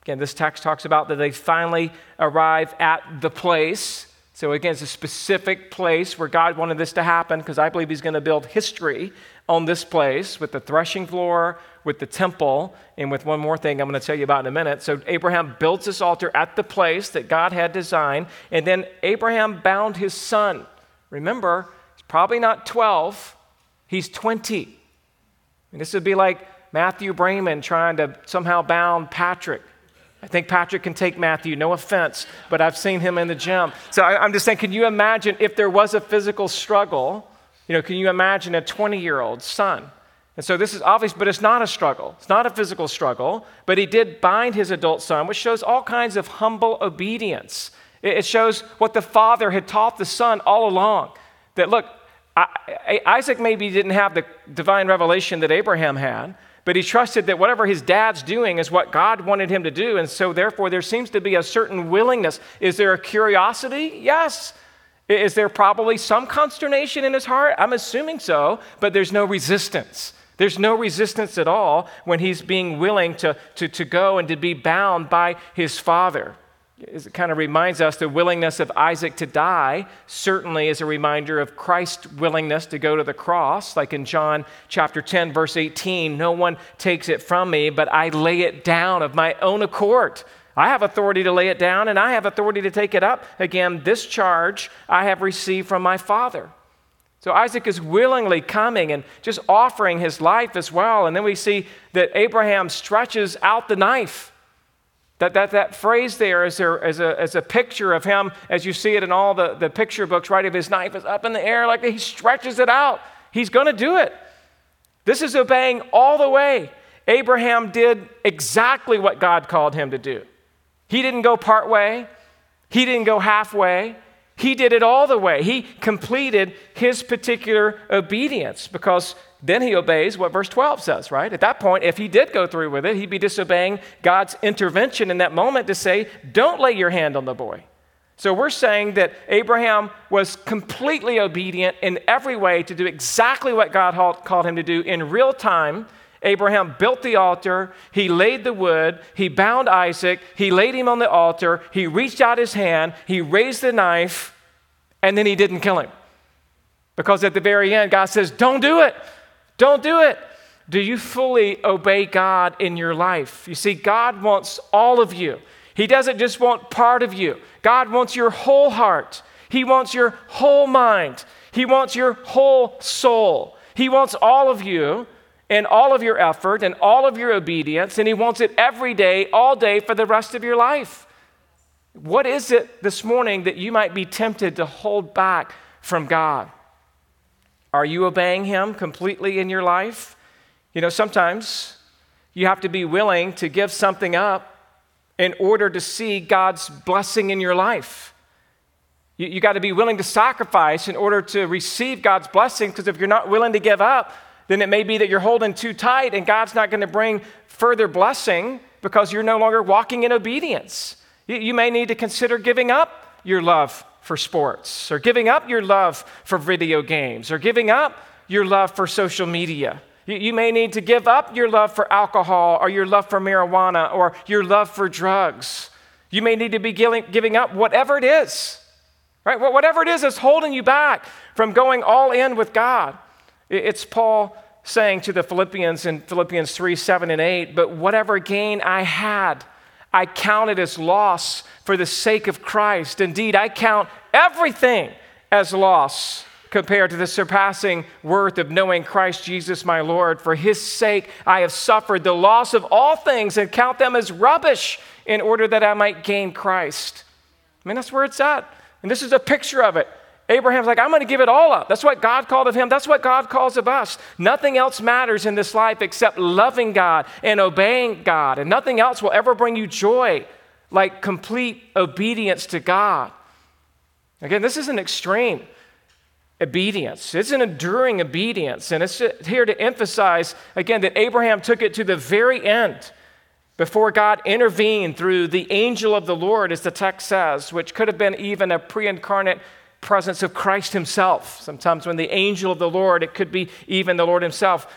Again, this text talks about that they finally arrive at the place. So, again, it's a specific place where God wanted this to happen because I believe He's going to build history on this place with the threshing floor, with the temple, and with one more thing I'm going to tell you about in a minute. So Abraham builds this altar at the place that God had designed, and then Abraham bound his son. Remember, he's probably not 12, he's 20. And this would be like Matthew Brayman trying to somehow bound Patrick. I think Patrick can take Matthew, no offense, but I've seen him in the gym. So I, am just saying, can you imagine if there was a physical struggle? You know, can you imagine a 20 year old son? And so this is obvious, but it's not a struggle. It's not a physical struggle, but he did bind his adult son, which shows all kinds of humble obedience. It shows what the father had taught the son all along that, look, Isaac maybe didn't have the divine revelation that Abraham had, but he trusted that whatever his dad's doing is what God wanted him to do. And so, therefore, there seems to be a certain willingness. Is there a curiosity? Yes. Is there probably some consternation in his heart? I'm assuming so, but there's no resistance. There's no resistance at all when he's being willing to, to, to go and to be bound by his father. It kind of reminds us the willingness of Isaac to die certainly is a reminder of Christ's willingness to go to the cross. Like in John chapter 10, verse 18, no one takes it from me, but I lay it down of my own accord. I have authority to lay it down and I have authority to take it up. Again, this charge I have received from my Father. So Isaac is willingly coming and just offering his life as well. And then we see that Abraham stretches out the knife. That, that, that phrase there is a, is, a, is a picture of him, as you see it in all the, the picture books, right? Of his knife is up in the air, like he stretches it out. He's going to do it. This is obeying all the way. Abraham did exactly what God called him to do. He didn't go part way, he didn't go halfway. He did it all the way. He completed his particular obedience because then he obeys what verse 12 says, right? At that point, if he did go through with it, he'd be disobeying God's intervention in that moment to say, Don't lay your hand on the boy. So we're saying that Abraham was completely obedient in every way to do exactly what God called him to do in real time. Abraham built the altar, he laid the wood, he bound Isaac, he laid him on the altar, he reached out his hand, he raised the knife, and then he didn't kill him. Because at the very end, God says, Don't do it. Don't do it. Do you fully obey God in your life? You see, God wants all of you. He doesn't just want part of you, God wants your whole heart. He wants your whole mind. He wants your whole soul. He wants all of you and all of your effort and all of your obedience, and He wants it every day, all day, for the rest of your life. What is it this morning that you might be tempted to hold back from God? Are you obeying Him completely in your life? You know, sometimes you have to be willing to give something up in order to see God's blessing in your life. You, you got to be willing to sacrifice in order to receive God's blessing, because if you're not willing to give up, then it may be that you're holding too tight and God's not going to bring further blessing because you're no longer walking in obedience. You, you may need to consider giving up your love for sports, or giving up your love for video games, or giving up your love for social media. You, may need to give up your love for alcohol, or your love for marijuana, or your love for drugs. You may need to be giving up whatever it is, right? Whatever it is that's holding you back from going all in with God. It's Paul saying to the Philippians in Philippians 3 7 and 8, but whatever gain I had, I count it as loss for the sake of Christ. Indeed, I count everything as loss compared to the surpassing worth of knowing Christ Jesus my Lord. For his sake, I have suffered the loss of all things and count them as rubbish in order that I might gain Christ. I mean, that's where it's at. And this is a picture of it. Abraham's like, I'm going to give it all up. That's what God called of him. That's what God calls of us. Nothing else matters in this life except loving God and obeying God. And nothing else will ever bring you joy like complete obedience to God. Again, this is an extreme obedience. It's an enduring obedience. And it's here to emphasize, again, that Abraham took it to the very end before God intervened through the angel of the Lord, as the text says, which could have been even a pre incarnate presence of Christ Himself. Sometimes when the angel of the Lord, it could be even the Lord Himself.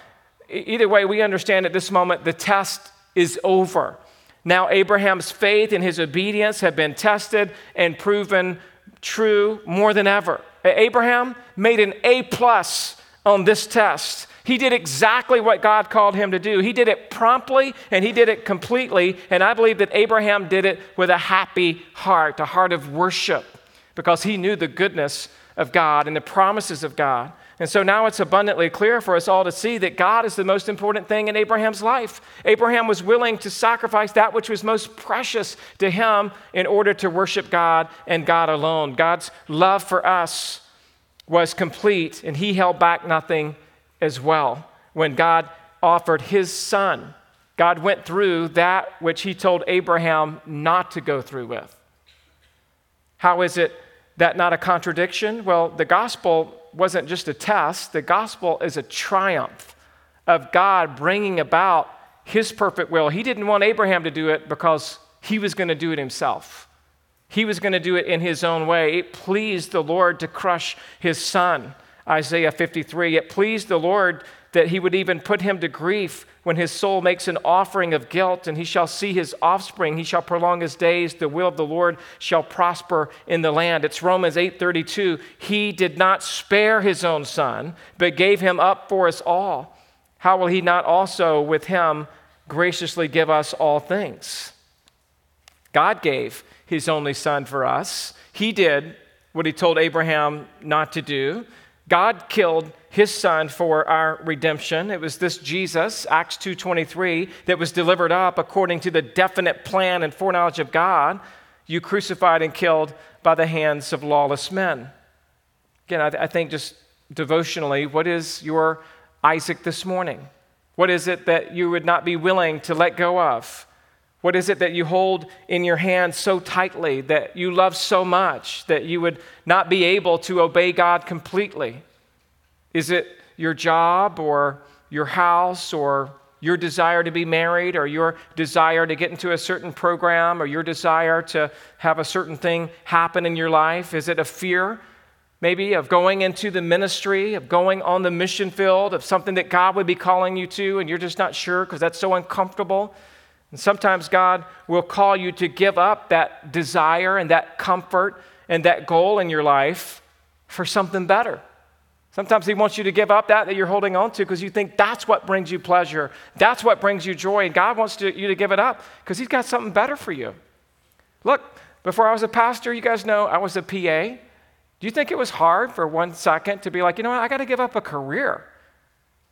Either way, we understand at this moment the test is over. Now, Abraham's faith and his obedience have been tested and proven true more than ever. Abraham made an A plus on this test. He did exactly what God called him to do. He did it promptly and he did it completely. And I believe that Abraham did it with a happy heart, a heart of worship because he knew the goodness of God and the promises of God. And so now it's abundantly clear for us all to see that God is the most important thing in Abraham's life. Abraham was willing to sacrifice that which was most precious to him in order to worship God and God alone. God's love for us was complete, and he held back nothing as well. When God offered his son, God went through that which he told Abraham not to go through with. How is it that not a contradiction? Well, the gospel wasn't just a test, the gospel is a triumph of God bringing about his perfect will. He didn't want Abraham to do it because he was going to do it himself. He was going to do it in his own way. It pleased the Lord to crush his son. Isaiah 53. It pleased the Lord that he would even put him to grief when his soul makes an offering of guilt, and he shall see his offspring. He shall prolong his days. The will of the Lord shall prosper in the land. It's Romans 8:32. He did not spare his own son, but gave him up for us all. How will he not also with him graciously give us all things? God gave his only son for us. He did what he told Abraham not to do. God killed his son for our redemption. It was this Jesus, Acts 2:23, that was delivered up according to the definite plan and foreknowledge of God, you crucified and killed by the hands of lawless men. Again, I, th- I think just devotionally, what is your Isaac this morning? What is it that you would not be willing to let go of? What is it that you hold in your hand so tightly, that you love so much, that you would not be able to obey God completely? Is it your job or your house or your desire to be married or your desire to get into a certain program or your desire to have a certain thing happen in your life? Is it a fear, maybe, of going into the ministry, of going on the mission field, of something that God would be calling you to and you're just not sure because that's so uncomfortable? And sometimes God will call you to give up that desire and that comfort and that goal in your life for something better. Sometimes He wants you to give up that that you're holding on to because you think that's what brings you pleasure. That's what brings you joy. And God wants to, you to give it up because He's got something better for you. Look, before I was a pastor, you guys know I was a PA. Do you think it was hard for one second to be like, you know what, I got to give up a career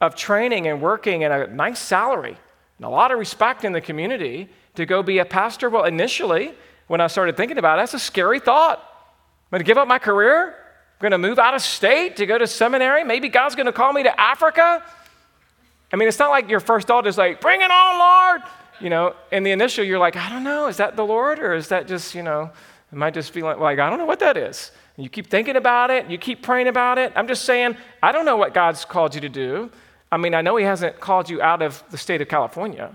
of training and working and a nice salary and a lot of respect in the community to go be a pastor? Well, initially, when I started thinking about it, that's a scary thought. I'm going to give up my career? I'm going to move out of state to go to seminary. Maybe God's going to call me to Africa. I mean, it's not like your first thought is like, bring it on, Lord. You know, in the initial, you're like, I don't know, is that the Lord or is that just, you know, am I just feeling like, I don't know what that is? And you keep thinking about it, you keep praying about it. I'm just saying, I don't know what God's called you to do. I mean, I know He hasn't called you out of the state of California.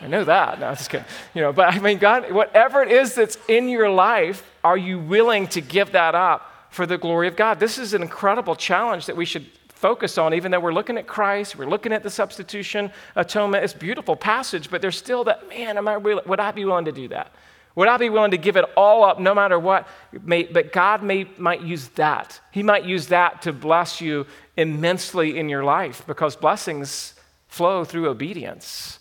I know that. No, I'm just kidding. You know, but I mean, God, whatever it is that's in your life, are you willing to give that up? for the glory of God. This is an incredible challenge that we should focus on, even though we're looking at Christ, we're looking at the substitution, atonement. It's beautiful passage, but there's still that, man, am I really, would I be willing to do that? Would I be willing to give it all up no matter what? May, but God may, might use that. He might use that to bless you immensely in your life because blessings flow through obedience.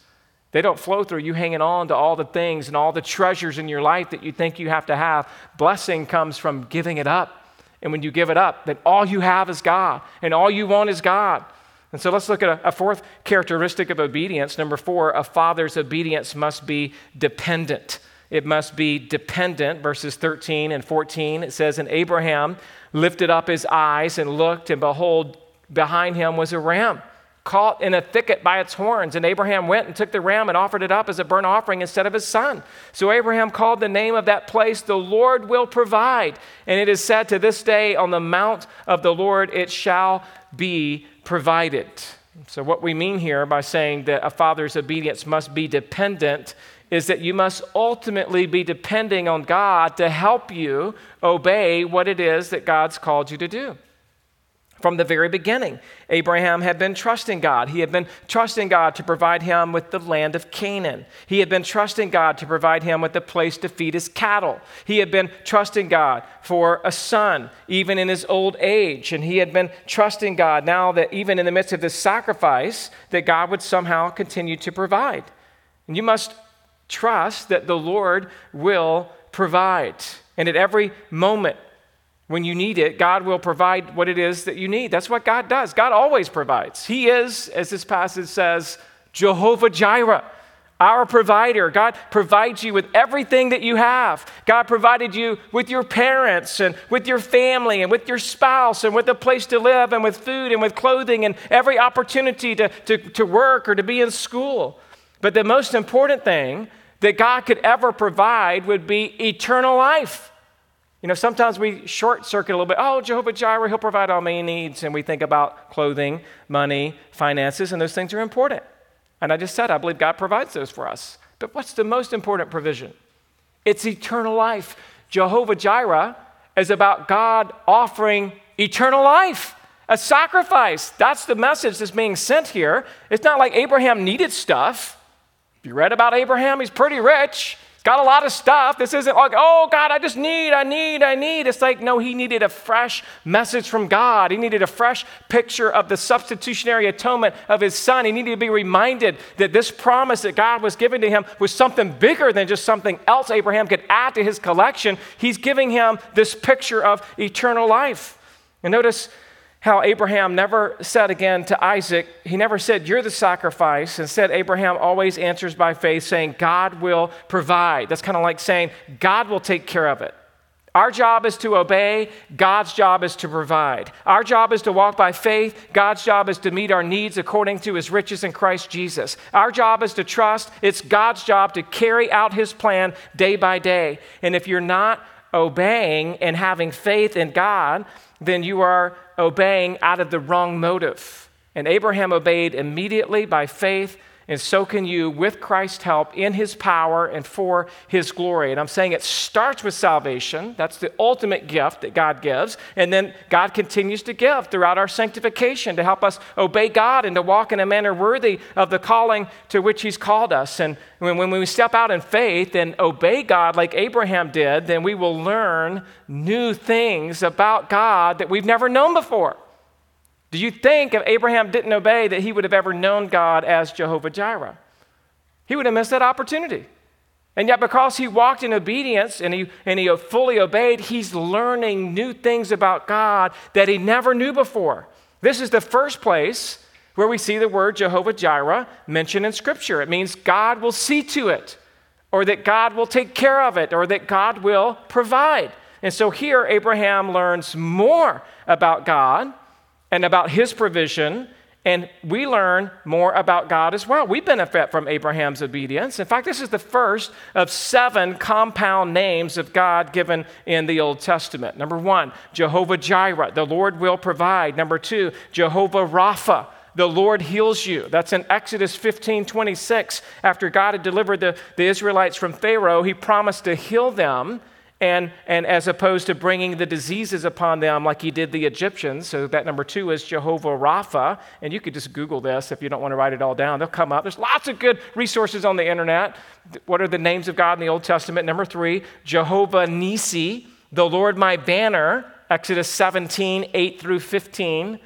They don't flow through you hanging on to all the things and all the treasures in your life that you think you have to have. Blessing comes from giving it up and when you give it up, then all you have is God, and all you want is God. And so let's look at a, a, fourth characteristic of obedience. Number four, a father's obedience must be dependent. It must be dependent. Verses 13 and 14, it says, And Abraham lifted up his eyes and looked, and behold, behind him was a ram caught in a thicket by its horns. And Abraham went and took the ram and offered it up as a burnt offering instead of his son. So Abraham called the name of that place, The Lord will provide. And it is said to this day, On the mount of the Lord it shall be provided. So, what we mean here by saying that a father's obedience must be dependent is that you must ultimately be depending on God to help you obey what it is that God's called you to do from the very beginning. Abraham had been trusting God. He had been trusting God to provide him with the land of Canaan. He had been trusting God to provide him with a place to feed his cattle. He had been trusting God for a son, even in his old age. And he had been trusting God now that even in the midst of this sacrifice, that God would somehow continue to provide. And you must trust that the Lord will provide. And at every moment, when you need it, God will provide what it is that you need. That's what God does. God always provides. He is, as this passage says, Jehovah Jireh, our provider. God provides you with everything that you have. God provided you with your parents and with your family and with your spouse and with a place to live and with food and with clothing and every opportunity to, to, to work or to be in school. But the most important thing that God could ever provide would be eternal life. You know, sometimes we short circuit a little bit. Oh, Jehovah Jireh, He'll provide all my needs. And we think about clothing, money, finances, and those things are important. And I just said, I believe God provides those for us. But what's the most important provision? It's eternal life. Jehovah Jireh is about God offering eternal life, a sacrifice. That's the message that's being sent here. It's not like Abraham needed stuff. You read about Abraham, he's pretty rich. Got a lot of stuff. This isn't like, oh, God, I just need, I need, I need. It's like, no, he needed a fresh message from God. He needed a fresh picture of the substitutionary atonement of his son. He needed to be reminded that this promise that God was giving to him was something bigger than just something else Abraham could add to his collection. He's giving him this picture of eternal life. And notice how Abraham never said again to Isaac, he never said, You're the sacrifice. Instead, Abraham always answers by faith, saying, God will provide. That's kind of like saying, God will take care of it. Our job is to obey, God's job is to provide. Our job is to walk by faith, God's job is to meet our needs according to his riches in Christ Jesus. Our job is to trust, it's God's job to carry out his plan day by day. And if you're not obeying and having faith in God, then you are obeying out of the wrong motive. And Abraham obeyed immediately by faith, and so can you with Christ's help in his power and for his glory. And I'm saying it starts with salvation. That's the ultimate gift that God gives. And then God continues to give throughout our sanctification to help us obey God and to walk in a manner worthy of the calling to which he's called us. And when, when we step out in faith and obey God like Abraham did, then we will learn new things about God that we've never known before. Do you think if Abraham didn't obey that he would have ever known God as Jehovah Jireh? He would have missed that opportunity. And yet, because he walked in obedience and he, and he fully obeyed, he's learning new things about God that he never knew before. This is the first place where we see the word Jehovah Jireh mentioned in Scripture. It means God will see to it, or that God will take care of it, or that God will provide. And so here, Abraham learns more about God and about his provision, and we learn more about God as well. We benefit from Abraham's obedience. In fact, this is the first of seven compound names of God given in the Old Testament. Number one, Jehovah Jireh, the Lord will provide. Number two, Jehovah Rapha, the Lord heals you. That's in Exodus 15 26. After God had delivered the, the Israelites from Pharaoh, he promised to heal them and, and as opposed to bringing the diseases upon them like he did the Egyptians. So that number two is Jehovah Rapha. And you could just Google this if you don't want to write it all down. They'll come up. There's lots of good resources on the internet. What are the names of God in the Old Testament? Number three, Jehovah Nisi, the Lord my banner, Exodus 17, 8 through 15.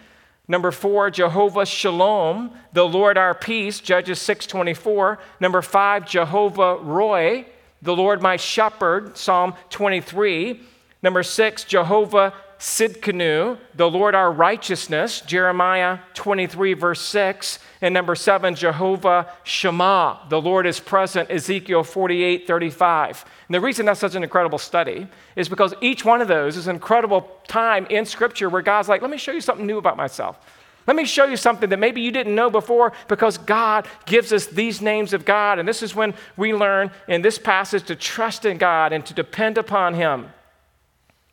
Number four, Jehovah Shalom, the Lord our peace, Judges 6:24. Number five, Jehovah Roi, the Lord my shepherd, Psalm 23. Number six, Jehovah Tsidkenu, the Lord our righteousness, Jeremiah 23, verse 6. And number seven, Jehovah Shammah, the Lord is present, Ezekiel 48, 35. And the reason that's such an incredible study is because each one of those is an incredible time in Scripture where God's like, let me show you something new about myself. Let me show you something that maybe you didn't know before because God gives us these names of God. And this is when we learn in this passage to trust in God and to depend upon Him.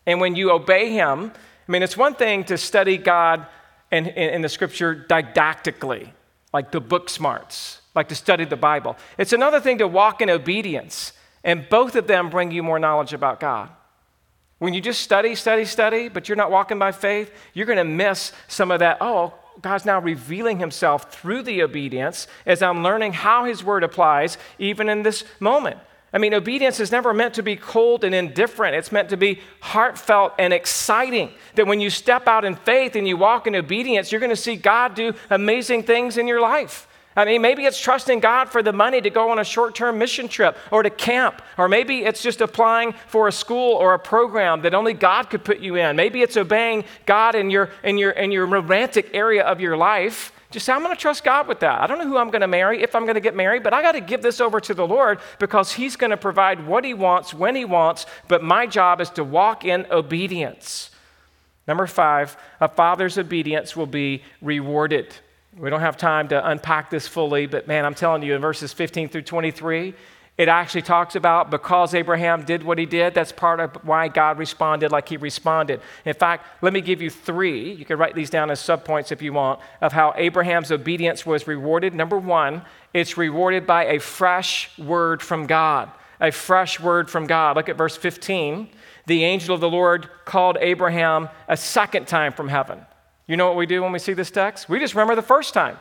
And when you obey Him, I mean, it's one thing to study God in, in the scripture didactically, like the book smarts, like to study the Bible. It's another thing to walk in obedience, and both of them bring you more knowledge about God. When you just study, study, study, but you're not walking by faith, you're going to miss some of that. Oh, God's now revealing himself through the obedience as I'm learning how his word applies even in this moment. I mean, obedience is never meant to be cold and indifferent. It's meant to be heartfelt and exciting. That when you step out in faith and you walk in obedience, you're going to see God do amazing things in your life. I mean, maybe it's trusting God for the money to go on a short term mission trip or to camp. Or maybe it's just applying for a school or a program that only God could put you in. Maybe it's obeying God in your, in your, in your romantic area of your life. Just say, I'm going to trust God with that. I don't know who I'm going to marry, if I'm going to get married, but I got to give this over to the Lord because He's going to provide what He wants when He wants. But my job is to walk in obedience. Number five, a father's obedience will be rewarded. We don't have time to unpack this fully, but man, I'm telling you, in verses 15 through 23, it actually talks about because Abraham did what he did, that's part of why God responded like he responded. In fact, let me give you three. You can write these down as subpoints if you want, of how Abraham's obedience was rewarded. Number one, it's rewarded by a fresh word from God. A fresh word from God. Look at verse 15. The angel of the Lord called Abraham a second time from heaven. You know what we do when we see this text? We just remember the first time.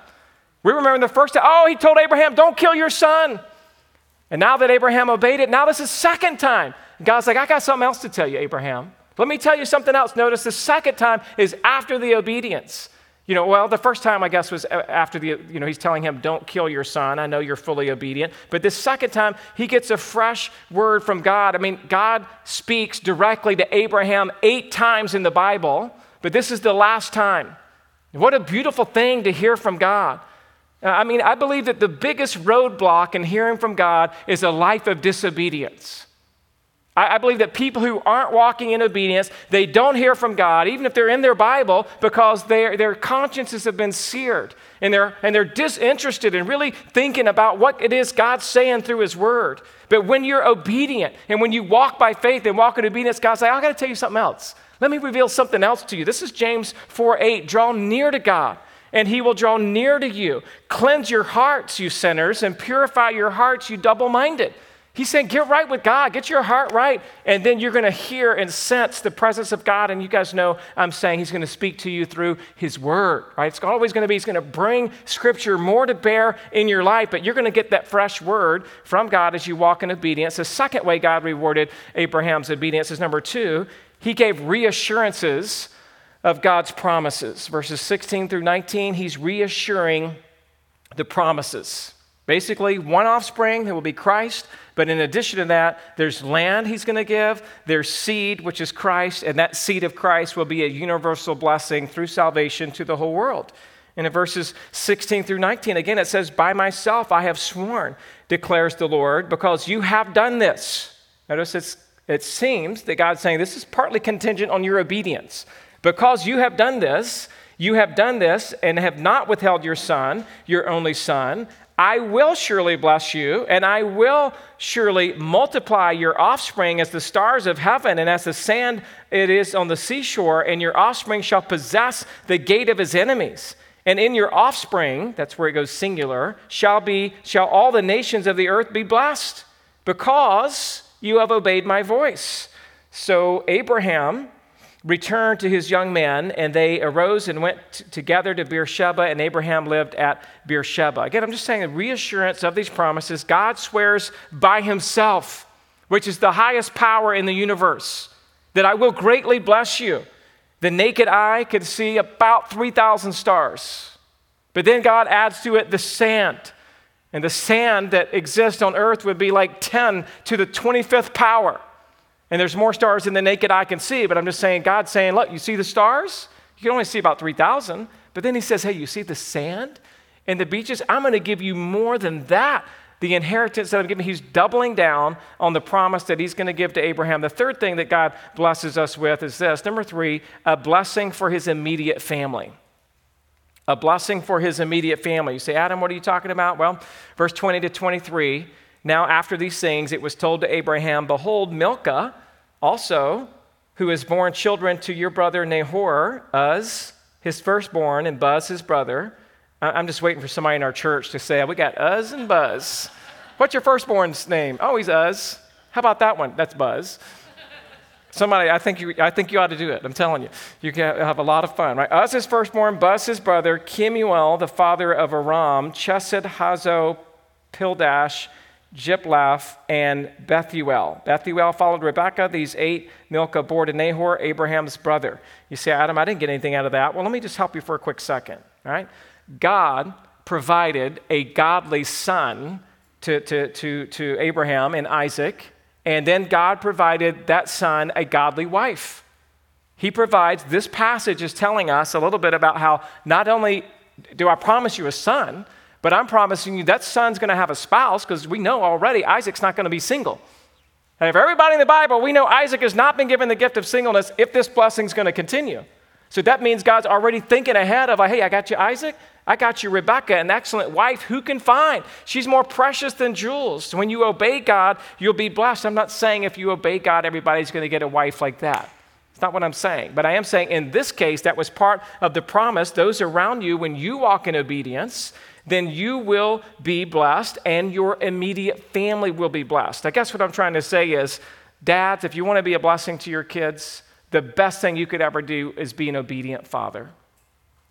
We remember the first time, oh, he told Abraham, don't kill your son. And now that Abraham obeyed it, now this is second time. God's like, I got something else to tell you, Abraham. Let me tell you something else. Notice the second time is after the obedience. You know, well, the first time, I guess, was after the, you know, he's telling him, don't kill your son. I know you're fully obedient. But this second time, he gets a fresh word from God. I mean, God speaks directly to Abraham eight times in the Bible but this is the last time. What a beautiful thing to hear from God. Uh, I mean, I believe that the biggest roadblock in hearing from God is a life of disobedience. I, believe that people who aren't walking in obedience, they don't hear from God, even if they're in their Bible, because their, consciences have been seared and they're, and they're disinterested in really thinking about what it is God's saying through His Word. But when you're obedient and when you walk by faith and walk in obedience, God's like, I got to tell you something else. Let me reveal something else to you. This is James 4 8. Draw near to God, and he will draw near to you. Cleanse your hearts, you sinners, and purify your hearts, you double minded. He's saying, get right with God, get your heart right, and then you're going to hear and sense the presence of God. And you guys know I'm saying He's going to speak to you through His Word, right? It's always going to be, He's going to bring Scripture more to bear in your life, but you're going to get that fresh Word from God as you walk in obedience. The second way God rewarded Abraham's obedience is number two, he gave reassurances of God's promises. Verses 16 through 19, he's reassuring the promises. Basically, one offspring that will be Christ, but in addition to that, there's land he's going to give, there's seed, which is Christ, and that seed of Christ will be a universal blessing through salvation to the whole world. And in verses 16 through 19, again, it says, By myself I have sworn, declares the Lord, because you have done this. Notice it's it seems that God's saying this is partly contingent on your obedience. Because you have done this, you have done this and have not withheld your son, your only son, I will surely bless you, and I will surely multiply your offspring as the stars of heaven and as the sand it is on the seashore, and your offspring shall possess the gate of his enemies. And in your offspring, that's where it goes singular, shall be shall all the nations of the earth be blessed, because you have obeyed my voice. So Abraham returned to his young men, and they arose and went t- together to Beersheba, and Abraham lived at Beersheba. Again, I'm just saying the reassurance of these promises. God swears by himself, which is the highest power in the universe, that I will greatly bless you. The naked eye could see about 3,000 stars. But then God adds to it the sand and the sand that exists on earth would be like 10 to the 25th power. And there's more stars than the naked eye can see, but I'm just saying, God's saying, look, you see the stars? You can only see about 3,000. But then he says, hey, you see the sand and the beaches? I'm going to give you more than that. The inheritance that I'm giving, he's doubling down on the promise that he's going to give to Abraham. The third thing that God blesses us with is this number three, a blessing for his immediate family a blessing for his immediate family. You say, Adam, what are you talking about? Well, verse 20 to 23. Now, after these things, it was told to Abraham, Behold, Milcah also, who has borne children to your brother Nahor, Uz, his firstborn, and Buz, his brother. I'm just waiting for somebody in our church to say, We got Uz and Buzz. What's your firstborn's name? Oh, he's Uz. How about that one? That's Buzz. Somebody, I think, you, I think you ought to do it. I'm telling you. You can have a lot of fun, right? Uz his firstborn, Buz his brother, Kemuel, the father of Aram, Chesed, Hazo, Pildash, Jidlaph, and Bethuel. Bethuel followed Rebekah. These eight, Milcah bore to Nahor, Abraham's brother. You say, Adam, I didn't get anything out of that. Well, let me just help you for a quick second, right? God provided a godly son to, to, to, to Abraham and Isaac, and then God provided that son a godly wife. He provides, this passage is telling us a little bit about how not only do I promise you a son, but I'm promising you that son's going to have a spouse because we know already Isaac's not going to be single. And if everybody in the Bible, we know Isaac has not been given the gift of singleness if this blessing's going to continue. So that means God's already thinking ahead of, like, hey, I got you Isaac, I got you Rebecca, an excellent wife. Who can find? She's more precious than jewels. When you obey God, you'll be blessed. I'm not saying if you obey God, everybody's going to get a wife like that. It's not what I'm saying. But I am saying in this case, that was part of the promise. Those around you, when you walk in obedience, then you will be blessed and your immediate family will be blessed. I guess what I'm trying to say is, dads, if you want to be a blessing to your kids, the best thing you could ever do is be an obedient father.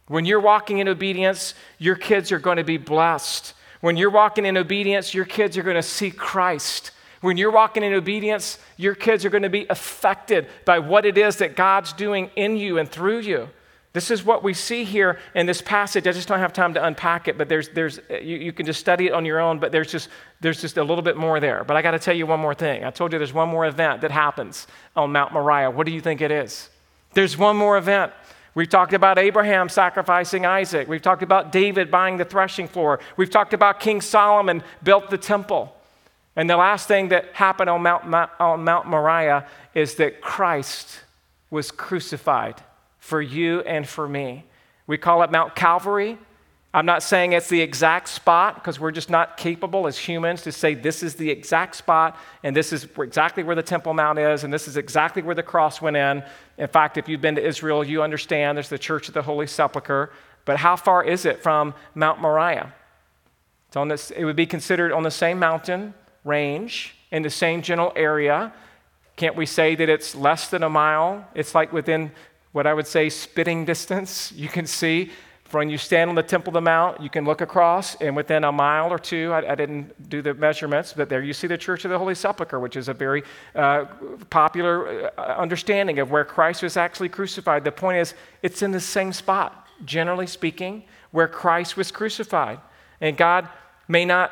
When you're walking in obedience, your kids are going to be blessed. When you're walking in obedience, your kids are going to see Christ. When you're walking in obedience, your kids are going to be affected by what it is that God's doing in you and through you. This is what we see here in this passage. I just don't have time to unpack it, but there's, there's, you, you can just study it on your own, but there's just, there's just a little bit more there. But I got to tell you one more thing. I told you there's one more event that happens on Mount Moriah. What do you think it is? There's one more event. We've talked about Abraham sacrificing Isaac. We've talked about David buying the threshing floor. We've talked about King Solomon built the temple. And the last thing that happened on Mount, on Mount Moriah is that Christ was crucified for you and for me. We call it Mount Calvary. I'm not saying it's the exact spot because we're just not capable as humans to say this is the exact spot and this is exactly where the Temple Mount is and this is exactly where the cross went in. In fact, if you've been to Israel, you understand there's the Church of the Holy Sepulchre. But how far is it from Mount Moriah? It's on this, it would be considered on the same mountain range in the same general area. Can't we say that it's less than a mile? It's like within what I would say spitting distance. You can see when you stand on the Temple of the Mount, you can look across, and within a mile or two, I, I, didn't do the measurements, but there you see the Church of the Holy Sepulchre, which is a very uh, popular uh, understanding of where Christ was actually crucified. The point is, it's in the same spot, generally speaking, where Christ was crucified. And God may not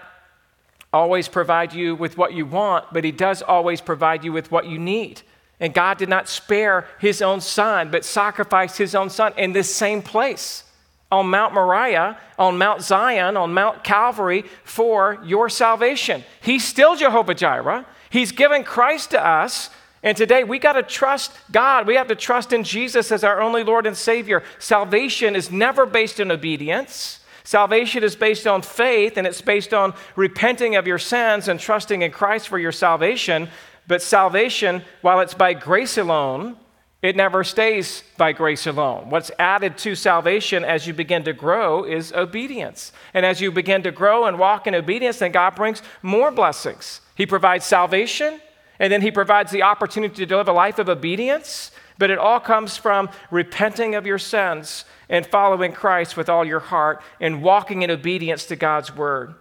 always provide you with what you want, but He does always provide you with what you need. And God did not spare His own Son, but sacrificed His own Son in this same place on Mount Moriah, on Mount Zion, on Mount Calvary for your salvation. He's still Jehovah Jireh. He's given Christ to us. And today we got to trust God. We have to trust in Jesus as our only Lord and Savior. Salvation is never based on obedience. Salvation is based on faith and it's based on repenting of your sins and trusting in Christ for your salvation. But salvation, while it's by grace alone, it never stays by grace alone. What's added to salvation as you begin to grow is obedience. And as you begin to grow and walk in obedience, then God brings more blessings. He provides salvation, and then He provides the opportunity to live a life of obedience. But it all comes from repenting of your sins and following Christ with all your heart and walking in obedience to God's word.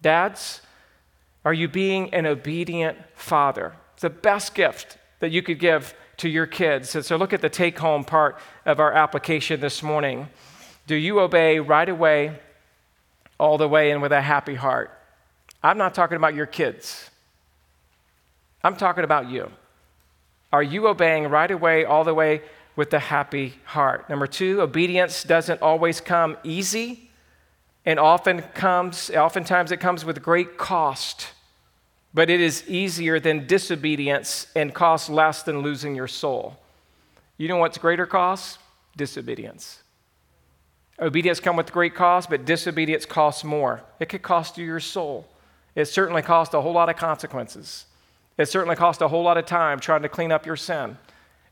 Dads, are you being an obedient father? It's the best gift that you could give to your kids. And so look at the take home part of our application this morning. Do you obey right away, all the way, and with a happy heart? I'm not talking about your kids, I'm talking about you. Are you obeying right away, all the way, with a happy heart? Number two, obedience doesn't always come easy and often comes oftentimes it comes with great cost but it is easier than disobedience and costs less than losing your soul. You know what's greater cost? Disobedience. Obedience comes with great cost, but disobedience costs more. It could cost you your soul. It certainly costs a whole lot of consequences. It certainly costs a whole lot of time trying to clean up your sin.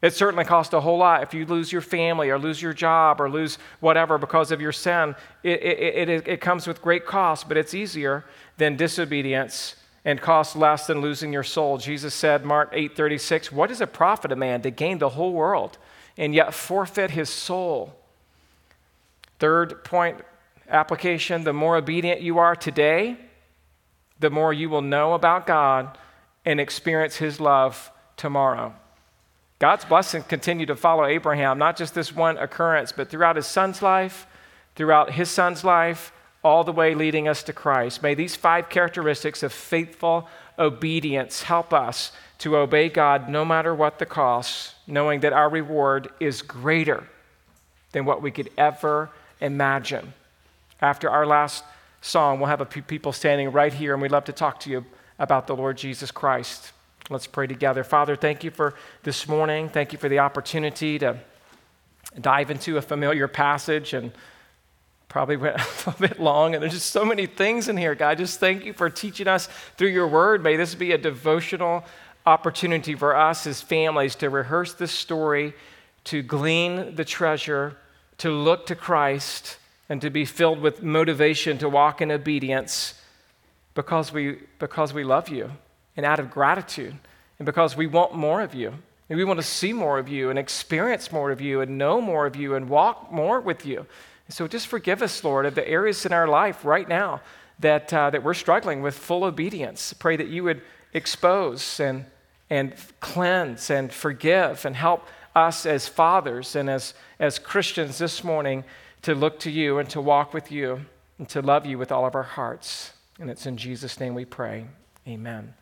It certainly costs a whole lot if you lose your family or lose your job or lose whatever because of your sin. It, it, it, it comes with great cost, but it's easier than disobedience and cost less than losing your soul. Jesus said, Mark 8:36, "What does it profit a man to gain the whole world and yet forfeit his soul?" Third point application, the more obedient you are today, the more you will know about God and experience his love tomorrow. God's blessings continue to follow Abraham, not just this one occurrence, but throughout his son's life, throughout his son's life, all the way leading us to Christ. May these five characteristics of faithful obedience help us to obey God no matter what the cost, knowing that our reward is greater than what we could ever imagine. After our last song, we'll have a few people standing right here, and we'd love to talk to you about the Lord Jesus Christ. Let's pray together. Father, thank you for this morning. Thank you for the opportunity to dive into a familiar passage and probably went a bit long, and there's just so many things in here, God. Just thank you for teaching us through your word. May this be a devotional opportunity for us as families to rehearse this story, to glean the treasure, to look to Christ, and to be filled with motivation to walk in obedience because we, because we love you and out of gratitude, and because we want more of you. And we want to see more of you and experience more of you and know more of you and walk more with you. So just forgive us, Lord, of the areas in our life right now that, uh, that we're struggling with full obedience. Pray that you would expose and, and cleanse and forgive and help us as fathers and as, as Christians this morning to look to you and to walk with you and to love you with all of our hearts. And it's in Jesus' name we pray. Amen.